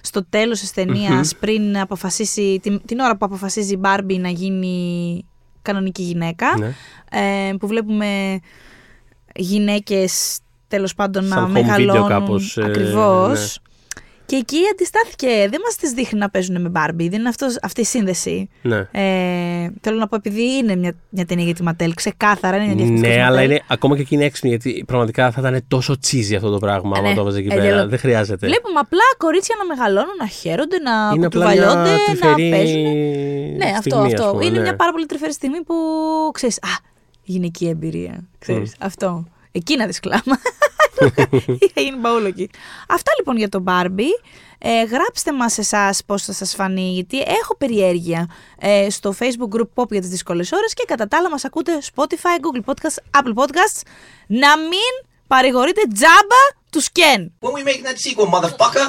S2: στο τέλος της ταινίας πριν αποφασίσει, την, την ώρα που αποφασίζει η Μπάρμπι να γίνει κανονική γυναίκα.
S3: Ναι.
S2: Ε, που βλέπουμε γυναίκες τέλος πάντων να
S3: Σαν home video
S2: μεγαλώνουν.
S3: κάπως, ε,
S2: Ακριβώς. Και εκεί αντιστάθηκε. Δεν μας τις δείχνει να παίζουν με Μπάρμπι. Δεν είναι αυτός, αυτή η σύνδεση.
S3: ναι.
S2: Ε, θέλω να πω, επειδή είναι μια, μια ταινία για τη Ματέλ, ξεκάθαρα είναι μια διαφημιστική.
S3: Ναι, αλλά είναι, ακόμα και εκεί είναι έξυπνη γιατί πραγματικά θα ήταν τόσο τσίζι αυτό το πράγμα άμα
S2: Ναι,
S3: το έβαζε εκεί
S2: ε,
S3: πέρα.
S2: λέω-
S3: Δεν χρειάζεται.
S2: Βλέπουμε απλά κορίτσια να μεγαλώνουν, να χαίρονται, να
S3: είναι απλά
S2: κουτουβαλιόνται,
S3: μια
S2: να
S3: τρυφερή
S2: παίζουν. Ναι, αυτό,
S3: στιγμή, ας
S2: αυτό.
S3: πούμε,
S2: είναι
S3: ναι.
S2: μια πάρα πολύ τρυφερή στιγμή που ξέρεις. Α, γυναική εμπειρία. Ξέρεις, αυτό. Εκεί να δεις κλάμα. <laughs> Θα γίνει παούλο εκεί. Αυτά λοιπόν για τον Barbie. Ε, γράψτε μας εσάς πώς θα σας φανεί, γιατί έχω περιέργεια ε, στο facebook group Pop για τις δύσκολες ώρες και κατά τα άλλα μας ακούτε Spotify, Google Podcasts, Apple Podcasts. Να μην παρηγορείτε τζάμπα του Ken.
S1: When we making that sequel, motherfucker?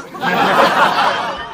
S1: <laughs>